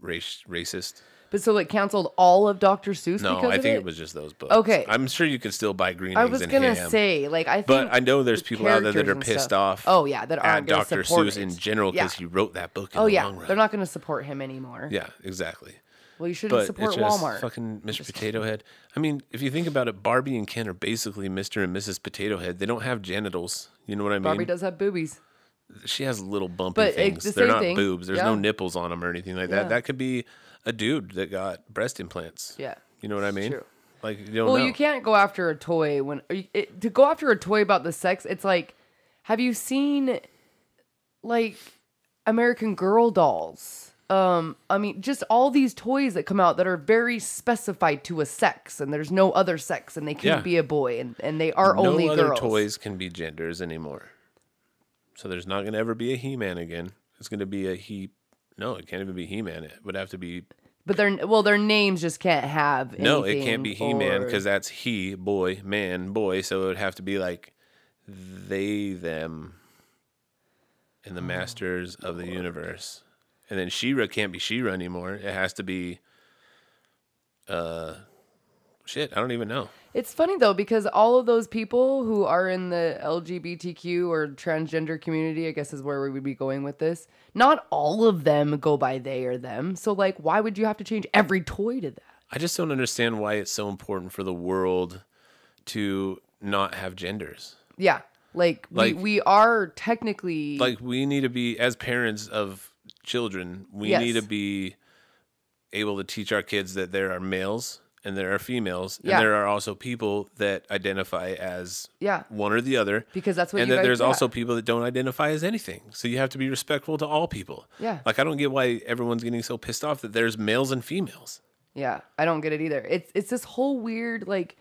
race racist. But so like canceled all of Dr. Seuss No, because I think it? it was just those books. Okay. I'm sure you could still buy green I was gonna ham. say like I think But I know there's the people out there that are pissed stuff- off. Oh yeah, that at aren't gonna Dr. Seuss it. in general because Yeah. he wrote that book in Oh the yeah, long run. they're not gonna support him anymore. Yeah, exactly. Well, you shouldn't But support Walmart. fucking Mr. Potato Head. I mean, if you think about it, Barbie and Ken are basically Mr. and Mrs. Potato Head. They don't have genitals. You know what I mean? Barbie does have boobies. she has little bumpy But, things. the They're not thing. boobs. There's no Yeah. nipples on them or anything like Yeah. that. That could be a dude that got breast implants. Yeah. You know what I mean? true. Like you don't Well, know. you can't go after a toy when it, to go after a toy about the sex. It's like, have you seen like American Girl dolls? Um, I mean, just all these toys that come out that are very specified to a sex, and there's no other sex, and they can't Yeah. be a boy, and, and they are no only other girls. toys can be genders anymore. So there's not going to ever be a He-Man again. It's going to be a he. No, it can't even be He-Man. It would have to be But their well, their names just can't have. no. It can't be He-Man or- because that's he, boy, man, boy. So it would have to be like they, them, and the Oh, masters of the universe. And then She-Ra can't be She-Ra anymore. It has to be. Uh, shit. I don't even know. It's funny though because all of those people who are in the LGBTQ or transgender community, I guess is where we would be going with this. Not all of them go by they or them. So like why would you have to change every toy to that? I just don't understand why it's so important for the world to not have genders. Yeah. Like, Like- we, we are technically Like we need to be as parents of children, we Yes. need to be able to teach our kids that there are males and there are females Yeah. and there are also people that identify as Yeah. one or the other. because that's what and that there's yeah. also people that don't identify as anything. So you have to be respectful to all people. Yeah. Like I don't get why everyone's getting so pissed off that there's males and females. Yeah, I don't get it either. It's it's this whole weird like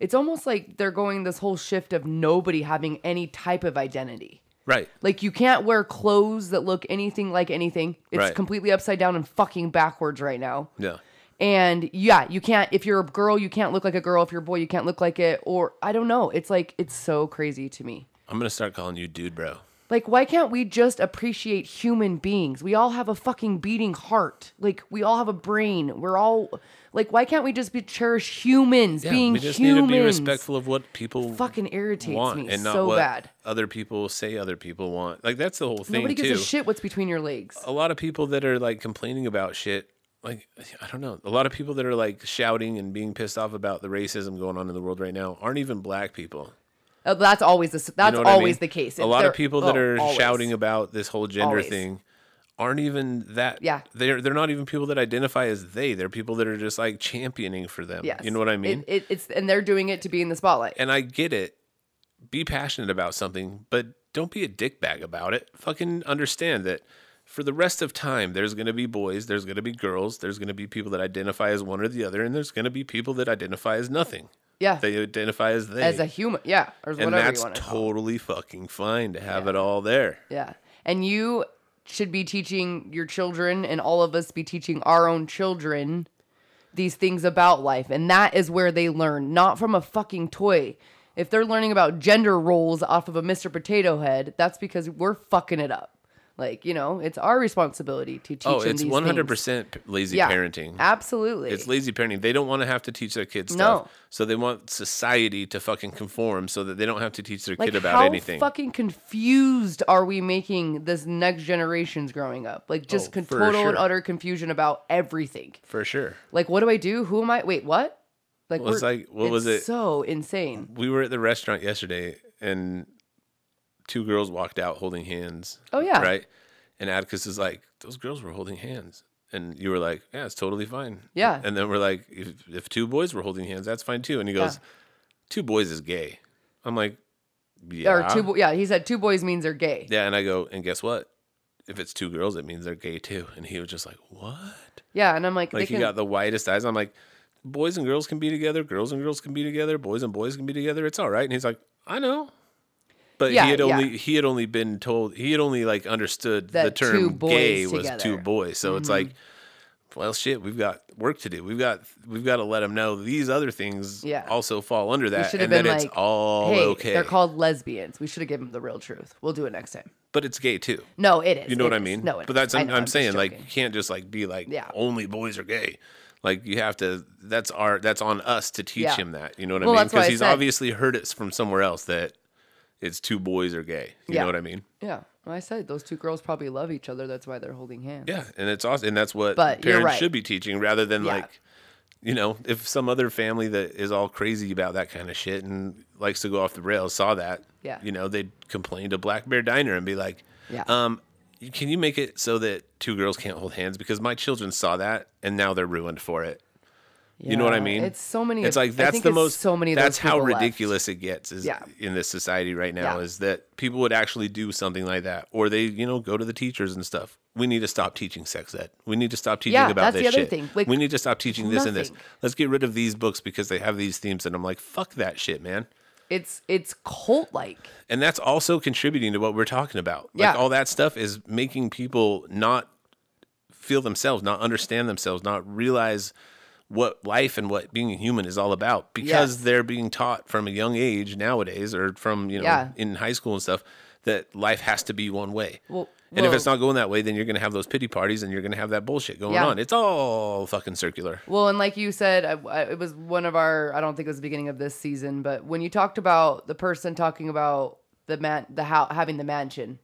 it's almost like they're going this whole shift of nobody having any type of identity. Right. Like you can't wear clothes that look anything like anything. It's Right. completely upside down and fucking backwards right now. Yeah. And yeah, you can't if you're a girl, you can't look like a girl. If you're a boy, you can't look like it. Or I don't know. It's like it's so crazy to me. I'm gonna start calling you dude bro. Like, why can't we just appreciate human beings? We all have a fucking beating heart. Like, we all have a brain. We're all like, why can't we just be cherish humans Yeah, being we just humans? need to be respectful of what people Fucking irritates want me and not so what bad. other people say other people want. Like that's the whole thing Nobody gives too. a shit what's between your legs. A lot of people that are like complaining about shit, like I don't know. A lot of people that are like shouting and being pissed off about the racism going on in the world right now aren't even black people. Uh, that's always the You that's know what I always mean? the case. A lot of people that oh, are always. shouting about this whole gender Always. thing aren't even that Yeah. they're they're not even people that identify as they they're people that are just like championing for them Yes. you know what i mean It, it, it's and they're doing it to be in the spotlight. and i get it be passionate about something but don't be a dickbag about it fucking understand that for the rest of time there's going to be boys there's going to be girls there's going to be people that identify as one or the other and there's going to be people that identify as nothing yeah. they identify as they as a human, yeah, or and whatever that's you want to call. totally fucking fine to have it all there Yeah. And you should be teaching your children and all of us be teaching our own children these things about life. And that is where they learn, not from a fucking toy. If they're learning about gender roles off of a Mr. Potato Head, that's because we're fucking it up. Like, you know, it's our responsibility to teach oh them it's these 100% p- lazy Yeah, parenting Absolutely. It's lazy parenting. They don't want to have to teach their kids No. stuff. So they want society to fucking conform so that they don't have to teach their like kid about anything. how anything. fucking confused are we making this next generations growing up? Like just Oh, con- total and utter confusion about everything. For sure. Like, what do I do? Who am I? Wait, what? Like, Well, it's like- what was it? So insane. We were at the restaurant yesterday and two girls walked out holding hands. Oh, yeah. Right? And Atticus is like, those girls were holding hands. And you were like, yeah, it's totally fine. Yeah. And then we're like, if, if two boys were holding hands, that's fine too. And he goes, two boys is gay. I'm like, yeah. Or two? bo- Yeah, he said two boys means they're gay. Yeah, and I go, and guess what? If it's two girls, it means they're gay too. And he was just like, what? Yeah, and I'm like, Like he can, got the widest eyes. I'm like, boys and girls can be together, girls and girls can be together, boys and boys can be together. It's all right. And he's like, I know. But Yeah, he had yeah. only he had only been told he had only like understood the That two term gay was two together. Mm-hmm. boys. So it's like, well, shit, we've got work to do. We've got we've got to let them know these other things Yeah. also fall under that, and that it's like, all hey, okay. they're called lesbians. We should have given them the real truth. We'll do it next time. but it's gay too. No, it is. You know It what I mean? No, it but that's I'm, know, I'm just saying like you can't just like be like Yeah. only boys are gay. Like you have to. That's our. That's on us to teach Yeah. him that. You know what Well, I mean? Because he's obviously heard it from somewhere else that it's two boys are gay. You Yeah. know what I mean? Yeah. Well, I said those two girls probably love each other. That's why they're holding hands. Yeah, and it's awesome, and that's what But parents right. should be teaching rather than Yeah. like. You know, if some other family that is all crazy about that kind of shit and likes to go off the rails saw that, Yeah. you know, they'd complain to Black Bear Diner and be like, Yeah. um, can you make it so that two girls can't hold hands? Because my children saw that and now they're ruined for it. You know what I mean? It's so many. It's like that's the most. So many. That's how people left. ridiculous it gets. Is Yeah. in this society right now Yeah. is that people would actually do something like that, or they you know go to the teachers and stuff. We need to stop teaching sex ed. We need to stop teaching Yeah, about that's this the other shit. thing. Like, we need to stop teaching this and this. Let's get rid of these books because they have these themes, and I'm like, fuck that shit, man. It's it's cult like. And that's also contributing to what we're talking about. Like Yeah. all that stuff is making people not feel themselves, not understand themselves, not realize what life and what being a human is all about because Yes. they're being taught from a young age nowadays or from, you know, Yeah. in high school and stuff that life has to be one way. Well, and if it's not going that way, then you're going to have those pity parties and you're going to have that bullshit going Yeah. on. It's all fucking circular. Well, and like you said, I, I, it was one of our. I don't think it was the beginning of this season, but when you talked about the person talking about the man, the how having the mansion,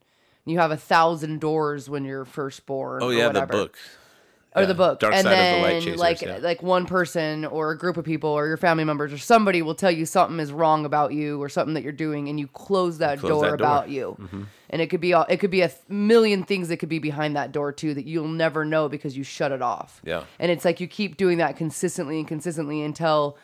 you have a thousand doors when you're first born. Oh yeah, the book. Or Yeah, the book, Dark and Side of then the Chasers, like yeah. like one person or a group of people or your family members or somebody will tell you something is wrong about you or something that you're doing, and you close that, close door, that door. about you. Mm-hmm. And it could be all, it could be a th- million things that could be behind that door too that you'll never know because you shut it off. Yeah. And it's like you keep doing that consistently and consistently until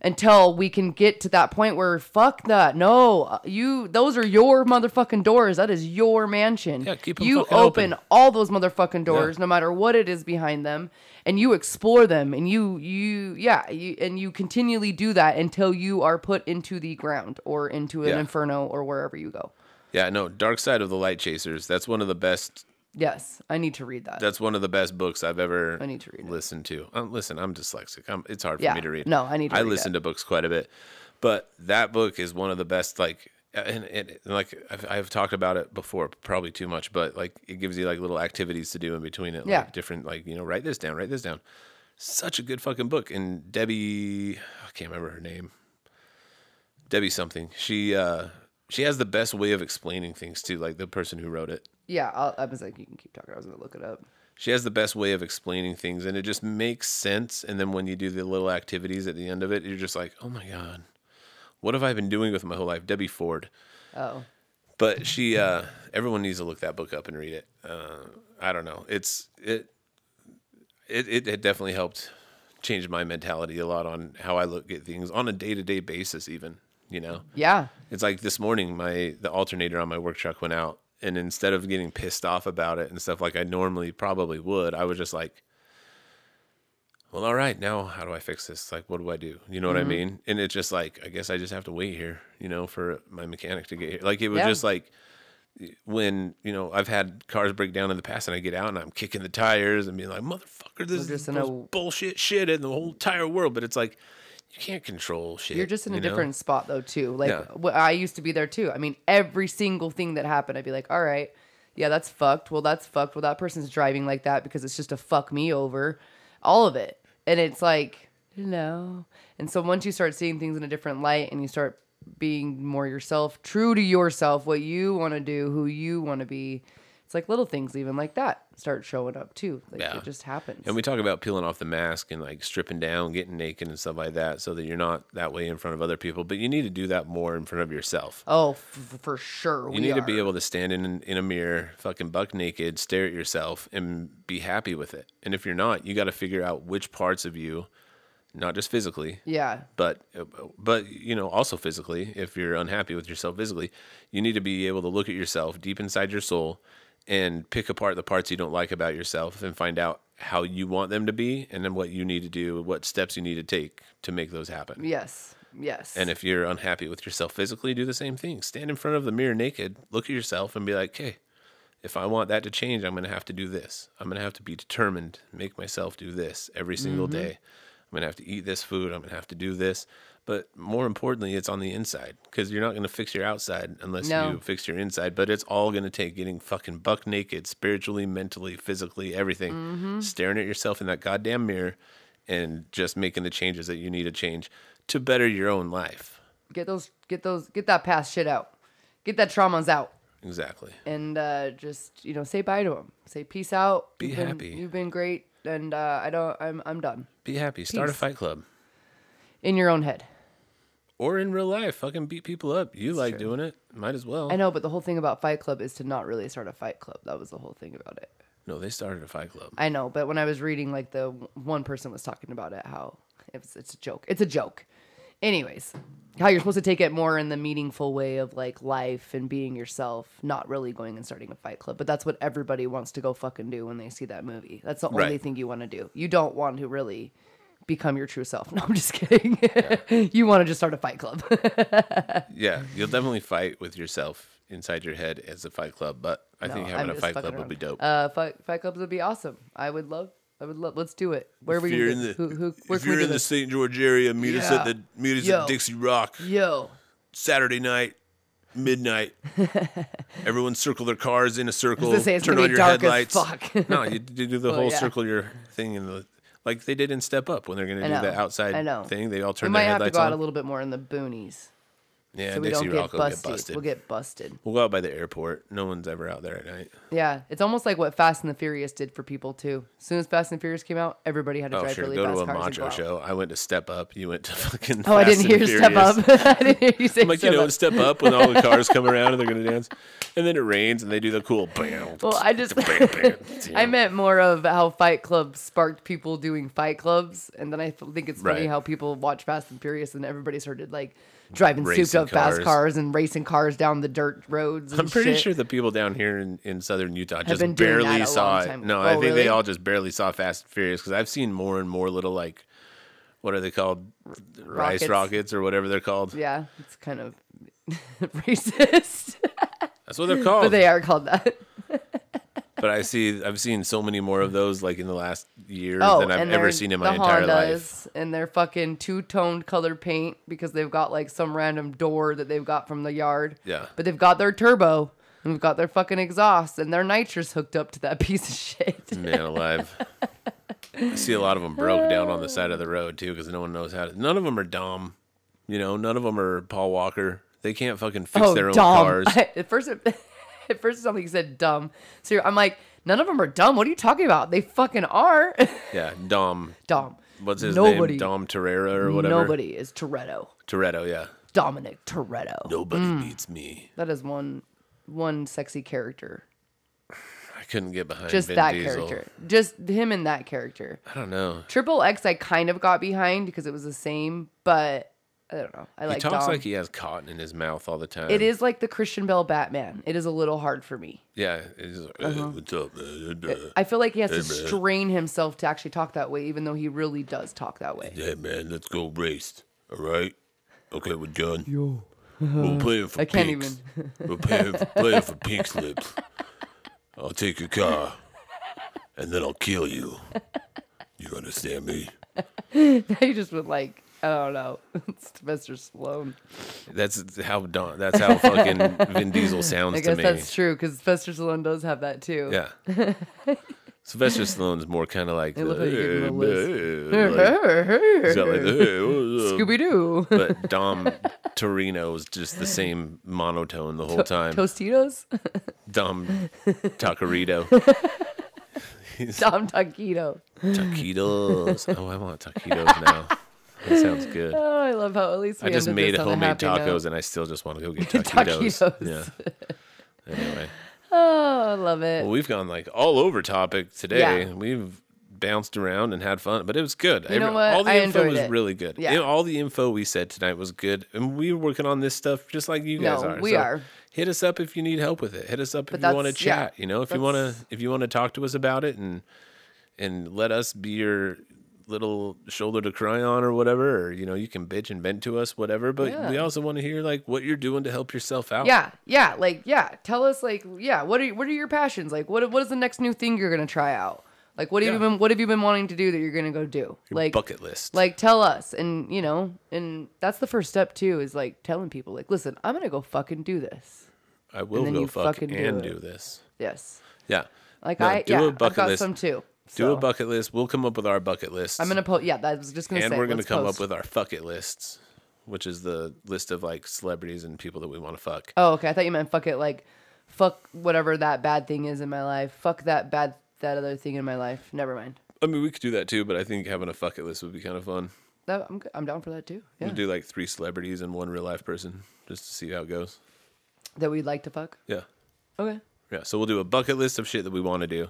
until we can get to that point where fuck that. No, you those are your motherfucking doors. That is your mansion. Yeah, keep 'em you open open. all those motherfucking doors no matter what it is behind them and you explore them and you you yeah, you and you continually do that until you are put into the ground or into an Yeah. inferno or wherever you go. Yeah, no, Dark Side of the Light Chasers. That's one of the best Yes, I need to read that. that's one of the best books I've ever I need to read it. listened to. Um, listen, I'm dyslexic. I'm, it's hard for Yeah, me to read. no, I need to I read listen to books quite a bit, but that book is one of the best. Like, and, and, and like I've, I've talked about it before, probably too much, but like it gives you like little activities to do in between it. Yeah. Like different, like you know, write this down, write this down. Such a good fucking book. And Debbie, I can't remember her name. Debbie something. She uh she has the best way of explaining things too. Like the person who wrote it. Yeah, I'll, I was like you can keep talking. I was to look it up. she has the best way of explaining things and it just makes sense and then when you do the little activities at the end of it you're just like oh my god what have i been doing with my whole life debbie ford Oh. But she, uh, everyone needs to look that book up and read it. Uh, I don't know. It's it, it, it, it definitely helped change my mentality a lot on how I look at things on a day to day basis. Even you know, Yeah. it's like this morning, my the alternator on my work truck went out, and instead of getting pissed off about it and stuff like I normally probably would, I was just like, "Well, all right, now how do I fix this? Like, what do I do? You know what I mean?" And it's just like, I guess I just have to wait here, you know, for my mechanic to get here. Like, it was Yeah. just like when you know I've had cars break down in the past, and I get out and I'm kicking the tires and being like, "Motherfucker, this is the in a- most bullshit shit in the whole entire world." But it's like you can't control shit. You're just in a know? different spot though too. Like Yeah. I used to be there too. I mean, every single thing that happened, I'd be like, "All right, yeah, that's fucked. Well, that's fucked. Well, that person's driving like that because it's just to fuck me over." All of it, and it's like, no. And so once you start seeing things in a different light and you start being more yourself, true to yourself, what you want to do, who you want to be, it's like little things even like that start showing up too. Like Yeah. it just happens. And we talk about peeling off the mask and like stripping down, getting naked and stuff like that, so that you're not that way in front of other people. But you need to do that more in front of yourself. oh, f- for sure. You need to be able to stand in in a mirror, fucking buck naked, stare at yourself, and be happy with it. And if you're not, you got to figure out which parts of you, not just physically, Yeah. but uh, but you know also physically if you're unhappy with yourself physically you need to be able to look at yourself deep inside your soul and pick apart the parts you don't like about yourself and find out how you want them to be and then what you need to do what steps you need to take to make those happen Yes. Yes. and if you're unhappy with yourself physically do the same thing stand in front of the mirror naked look at yourself and be like hey if I want that to change, I'm going to have to do this. I'm going to have to be determined, make myself do this every single Mm-hmm. day. I'm going to have to eat this food. I'm going to have to do this. But more importantly, it's on the inside because you're not going to fix your outside unless No. you fix your inside. But it's all going to take getting fucking buck naked, spiritually, mentally, physically, everything, Mm-hmm. staring at yourself in that goddamn mirror and just making the changes that you need to change to better your own life. get those get those get that past shit out get that traumas out Exactly. and uh just you know say bye to them say peace out Be You've been- happy. you've been great and uh i don't i'm i'm done Be happy. Start a fight club. in your own head Or in real life, fucking beat people up. You like true. doing it. Might as well. i know but the whole thing about fight club is to not really start a fight club that was the whole thing about it No, they started a fight club. i know but when i was reading like the one person was talking about it how it's it's a joke it's a joke anyways how you're supposed to take it more in the meaningful way of like life and being yourself not really going and starting a fight club but that's what everybody wants to go fucking do when they see that movie that's the only Right. thing you want to do you don't want to really become your true self no i'm just kidding you want to just start a fight club Yeah, you'll definitely fight with yourself inside your head as a fight club, but I No, think I'm having a fight club would be dope. uh fight, fight clubs would be awesome i would love i would love let's do it where are we you're gonna in the, who, who, if you're in the? St. George area, meet us at the meet us Yo. at Dixie Rock yo Saturday night, midnight. Everyone circle their cars in a circle. say, turn on your headlights. fuck. no, you, you do the Well, whole yeah. circle your thing in the like they did in Step Up when they're gonna do know. the outside I know. thing. They all we turn might their have to headlights go on. out a little bit more in the boonies yeah, so we Dixie don't Rock get will busted. get busted. We'll get busted. We'll go out by the airport. No one's ever out there at night. Yeah, it's almost like what Fast and the Furious did for people too. As soon as Fast and the Furious came out, everybody had to Oh, drive sure. really Go fast to a cars macho show. I went to Step Up. You went to fucking. Oh, I didn't and hear Step Up. I didn't hear you say I'm like, Step you know, Up. Step Up when all the cars come around and they're going to dance. And then it rains and they do the cool bam. Well, I just bam, bam. I meant more of how Fight Club sparked people doing Fight Clubs, and then I think it's funny Right. how people watch Fast and Furious and everybody started like driving Racing souped up fast cars. cars and racing cars down the dirt roads. And I'm pretty shit. sure the people down here in, in southern Utah just barely saw it. No, Oh, I think really? they all just barely saw Fast and Furious because I've seen more and more little like, what are they called? Rice Rockets. rockets or whatever they're called. Yeah, it's kind of racist, That's what they're called. but they are called that. But I see, I've seen so many more of those like in the last year Oh, than I've ever seen in my entire Hondas, life. And they're fucking two toned color paint because they've got like some random door that they've got from the yard. Yeah. But they've got their turbo and they've got their fucking exhaust and their nitrous hooked up to that piece of shit. Man alive. I see a lot of them broke down on the side of the road too because no one knows how to. None of them are Dom. You know, none of them are Paul Walker. They can't fucking fix oh, their own dumb. cars. at first, it, at first, something said dumb. So I'm like, none of them are dumb. What are you talking about? They fucking are. yeah, Dom. dumb. What's his Nobody. name? Dom Torreira or whatever. Nobody is Toretto. Toretto, yeah. Dominic Toretto. Nobody hmm. beats me. That is one one sexy character. I couldn't get behind Just Vin that Diesel. character. Just him and that character. I don't know. Triple X I kind of got behind because it was the same, but I don't know. I like. He talks Dom. like he has cotton in his mouth all the time. it is like the Christian Bale Batman. It is a little hard for me. Yeah. It's like, Uh-huh. "Hey, what's up, man? Uh, I feel like he has to man. strain himself to actually talk that way, even though he really does talk that way. Hey, man, let's go race. All right? Okay, we're done. Yo. We're playing for I can't pinks. We're playing, playing for pink slips. I'll take your car, and then I'll kill you. You understand me? he just would like, I don't know, Sylvester Stallone. That's how Don. That's how fucking Vin Diesel sounds I to guess me. that's true because Sylvester Stallone does have that too. Yeah. Sylvester Stallone's more kind of like, like he gave him a "Hey, list. man," like- he's got like, "Hey. Scooby Doo. but Dom Toretto is just the same monotone the whole time. Tostitos? Dom Taquerito. Dom Taquito. Taquitos. Oh, I want taquitos now. That sounds good. Oh, I love how at least I just made this on a homemade tacos note. and I still just want to go get taquitos. Taquitos. Yeah. Anyway, Oh, I love it. well, we've gone like all over topic today. Yeah. We've bounced around and had fun, but it was good. You know what? All the I info was it. really good. Yeah. All the info we said tonight was good, and we were working on this stuff just like you guys No, are. we So are. Hit us up if you need help with it. Hit us up if you want to that's- yeah, chat. you know, if you want to, if you want to talk to us about it and and let us be your little shoulder to cry on or whatever or you know you can bitch and vent to us whatever but we also want to hear like what you're doing to help yourself out Yeah, yeah, like yeah. Tell us like yeah, what are what are your passions? Like what what is the next new thing you're gonna try out? Like what have you been what have you been wanting to do that you're gonna go do? Your like bucket list like tell us and you know and that's the first step too is like telling people like listen i'm gonna go fucking do this i will go fuck fucking do and it. do this yes yeah like No, i do yeah a i've got list some too do a bucket list. We'll come up with our bucket list. i'm gonna post yeah i was just gonna and say we're gonna come post. up with our fuck it lists which is the list of like celebrities and people that we want to fuck. Oh okay i thought you meant fuck it like fuck whatever that bad thing is in my life. Fuck that bad that other thing in my life. Never mind. I mean we could do that too but i think having a fuck it list would be kind of fun. That, I'm, I'm down for that too yeah. we'll do like three celebrities and one real life person just to see how it goes. That we'd like to fuck? Yeah. Okay. Yeah, so we'll do a bucket list of shit that we want to do,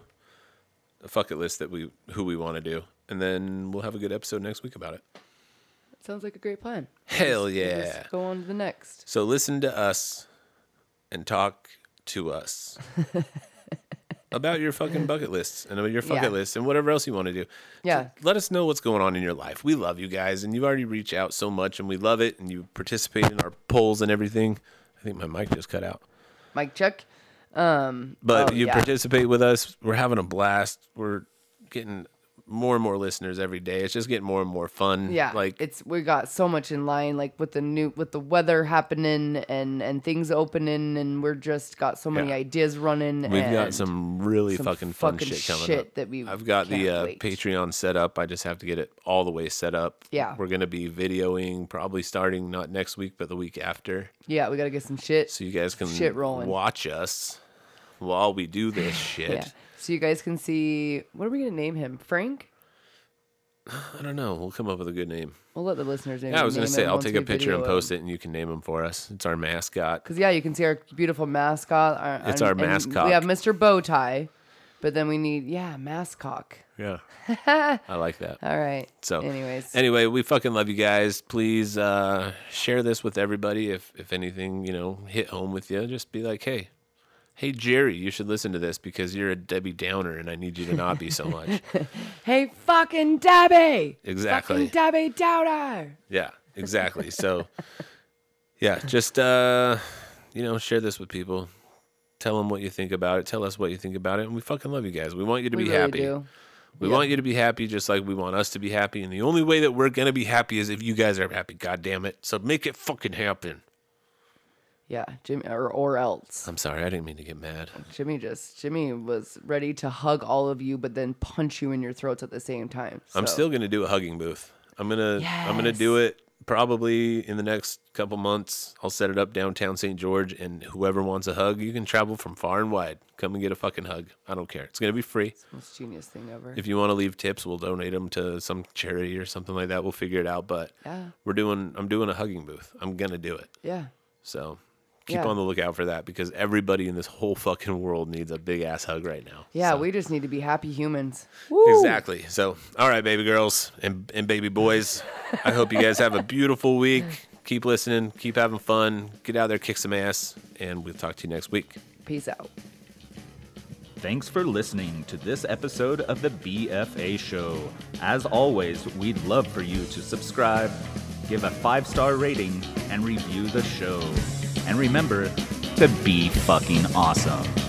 a bucket list that we who we want to do, and then we'll have a good episode next week about it. sounds like a great plan Hell yeah! go on to the next So listen to us and talk to us about your fucking bucket lists and about your bucket Yeah. lists and whatever else you want to do. Yeah. let us know what's going on in your life. We love you guys, and you've already reached out so much, and we love it, and you participate in our polls and everything. I think my mic just cut out. mike check um But oh, you yeah. participate with us. We're having a blast. We're getting more and more listeners every day. It's just getting more and more fun. Yeah, Like it's we got so much in line, like with the new with the weather happening and and things opening, and we're just got so many Yeah. ideas running. we've got some really some fucking fun fucking shit coming shit up. that we I've got the uh. Patreon set up. I just have to get it all the way set up. Yeah. We're gonna be videoing probably starting not next week, but the week after. Yeah, we gotta get some shit. So you guys can Shit rolling. watch us while we do this shit. Yeah, so you guys can see what are we gonna name him? Frank. I don't know. We'll come up with a good name. We'll let the listeners name. Yeah, I was gonna say I'll take a picture and post it, and you can name him for us. It's our mascot. Cause yeah, you can see our beautiful mascot. Our, It's our mascot. We have Mr. Bowtie, but then we need yeah mascot. Yeah, I like that. All right. So, anyways, anyway, we fucking love you guys. Please uh, share this with everybody. If if anything, you know, hit home with you, just be like, hey, hey Jerry, you should listen to this because you're a Debbie Downer, and I need you to not be so much. hey fucking Debbie. Exactly. Fucking Debbie Downer. yeah, exactly. So, yeah, just uh, you know, share this with people. Tell them what you think about it. Tell us what you think about it, and we fucking love you guys. We want you to We be really happy. do. We Yeah. want you to be happy just like we want us to be happy. And the only way that we're gonna be happy is if you guys are happy. God damn it. So make it fucking happen. Yeah, Jimmie or or else. I'm sorry, I didn't mean to get mad. Jimmie just Jimmie was ready to hug all of you, but then punch you in your throats at the same time. I'm So, still gonna do a hugging booth. I'm gonna I'm gonna do it probably in the next couple months. I'll set it up downtown St. George and whoever wants a hug, you can travel from far and wide. Come and get a fucking hug. I don't care. It's gonna be free. most genius thing ever. If you want to leave tips, we'll donate them to some charity or something like that. We'll figure it out. But Yeah. we're doing I'm doing a hugging booth. I'm gonna do it. yeah. So keep Yeah. on the lookout for that because everybody in this whole fucking world needs a big ass hug right now. Yeah, So- we just need to be happy humans. Woo! Exactly. So, all right, baby girls and, and baby boys, I hope you guys have a beautiful week. Keep listening, keep having fun, get out there, kick some ass, and we'll talk to you next week. Peace out. Thanks for listening to this episode of the BFA Show. As always, we'd love for you to subscribe, give a five star rating, and review the show. And remember to be fucking awesome.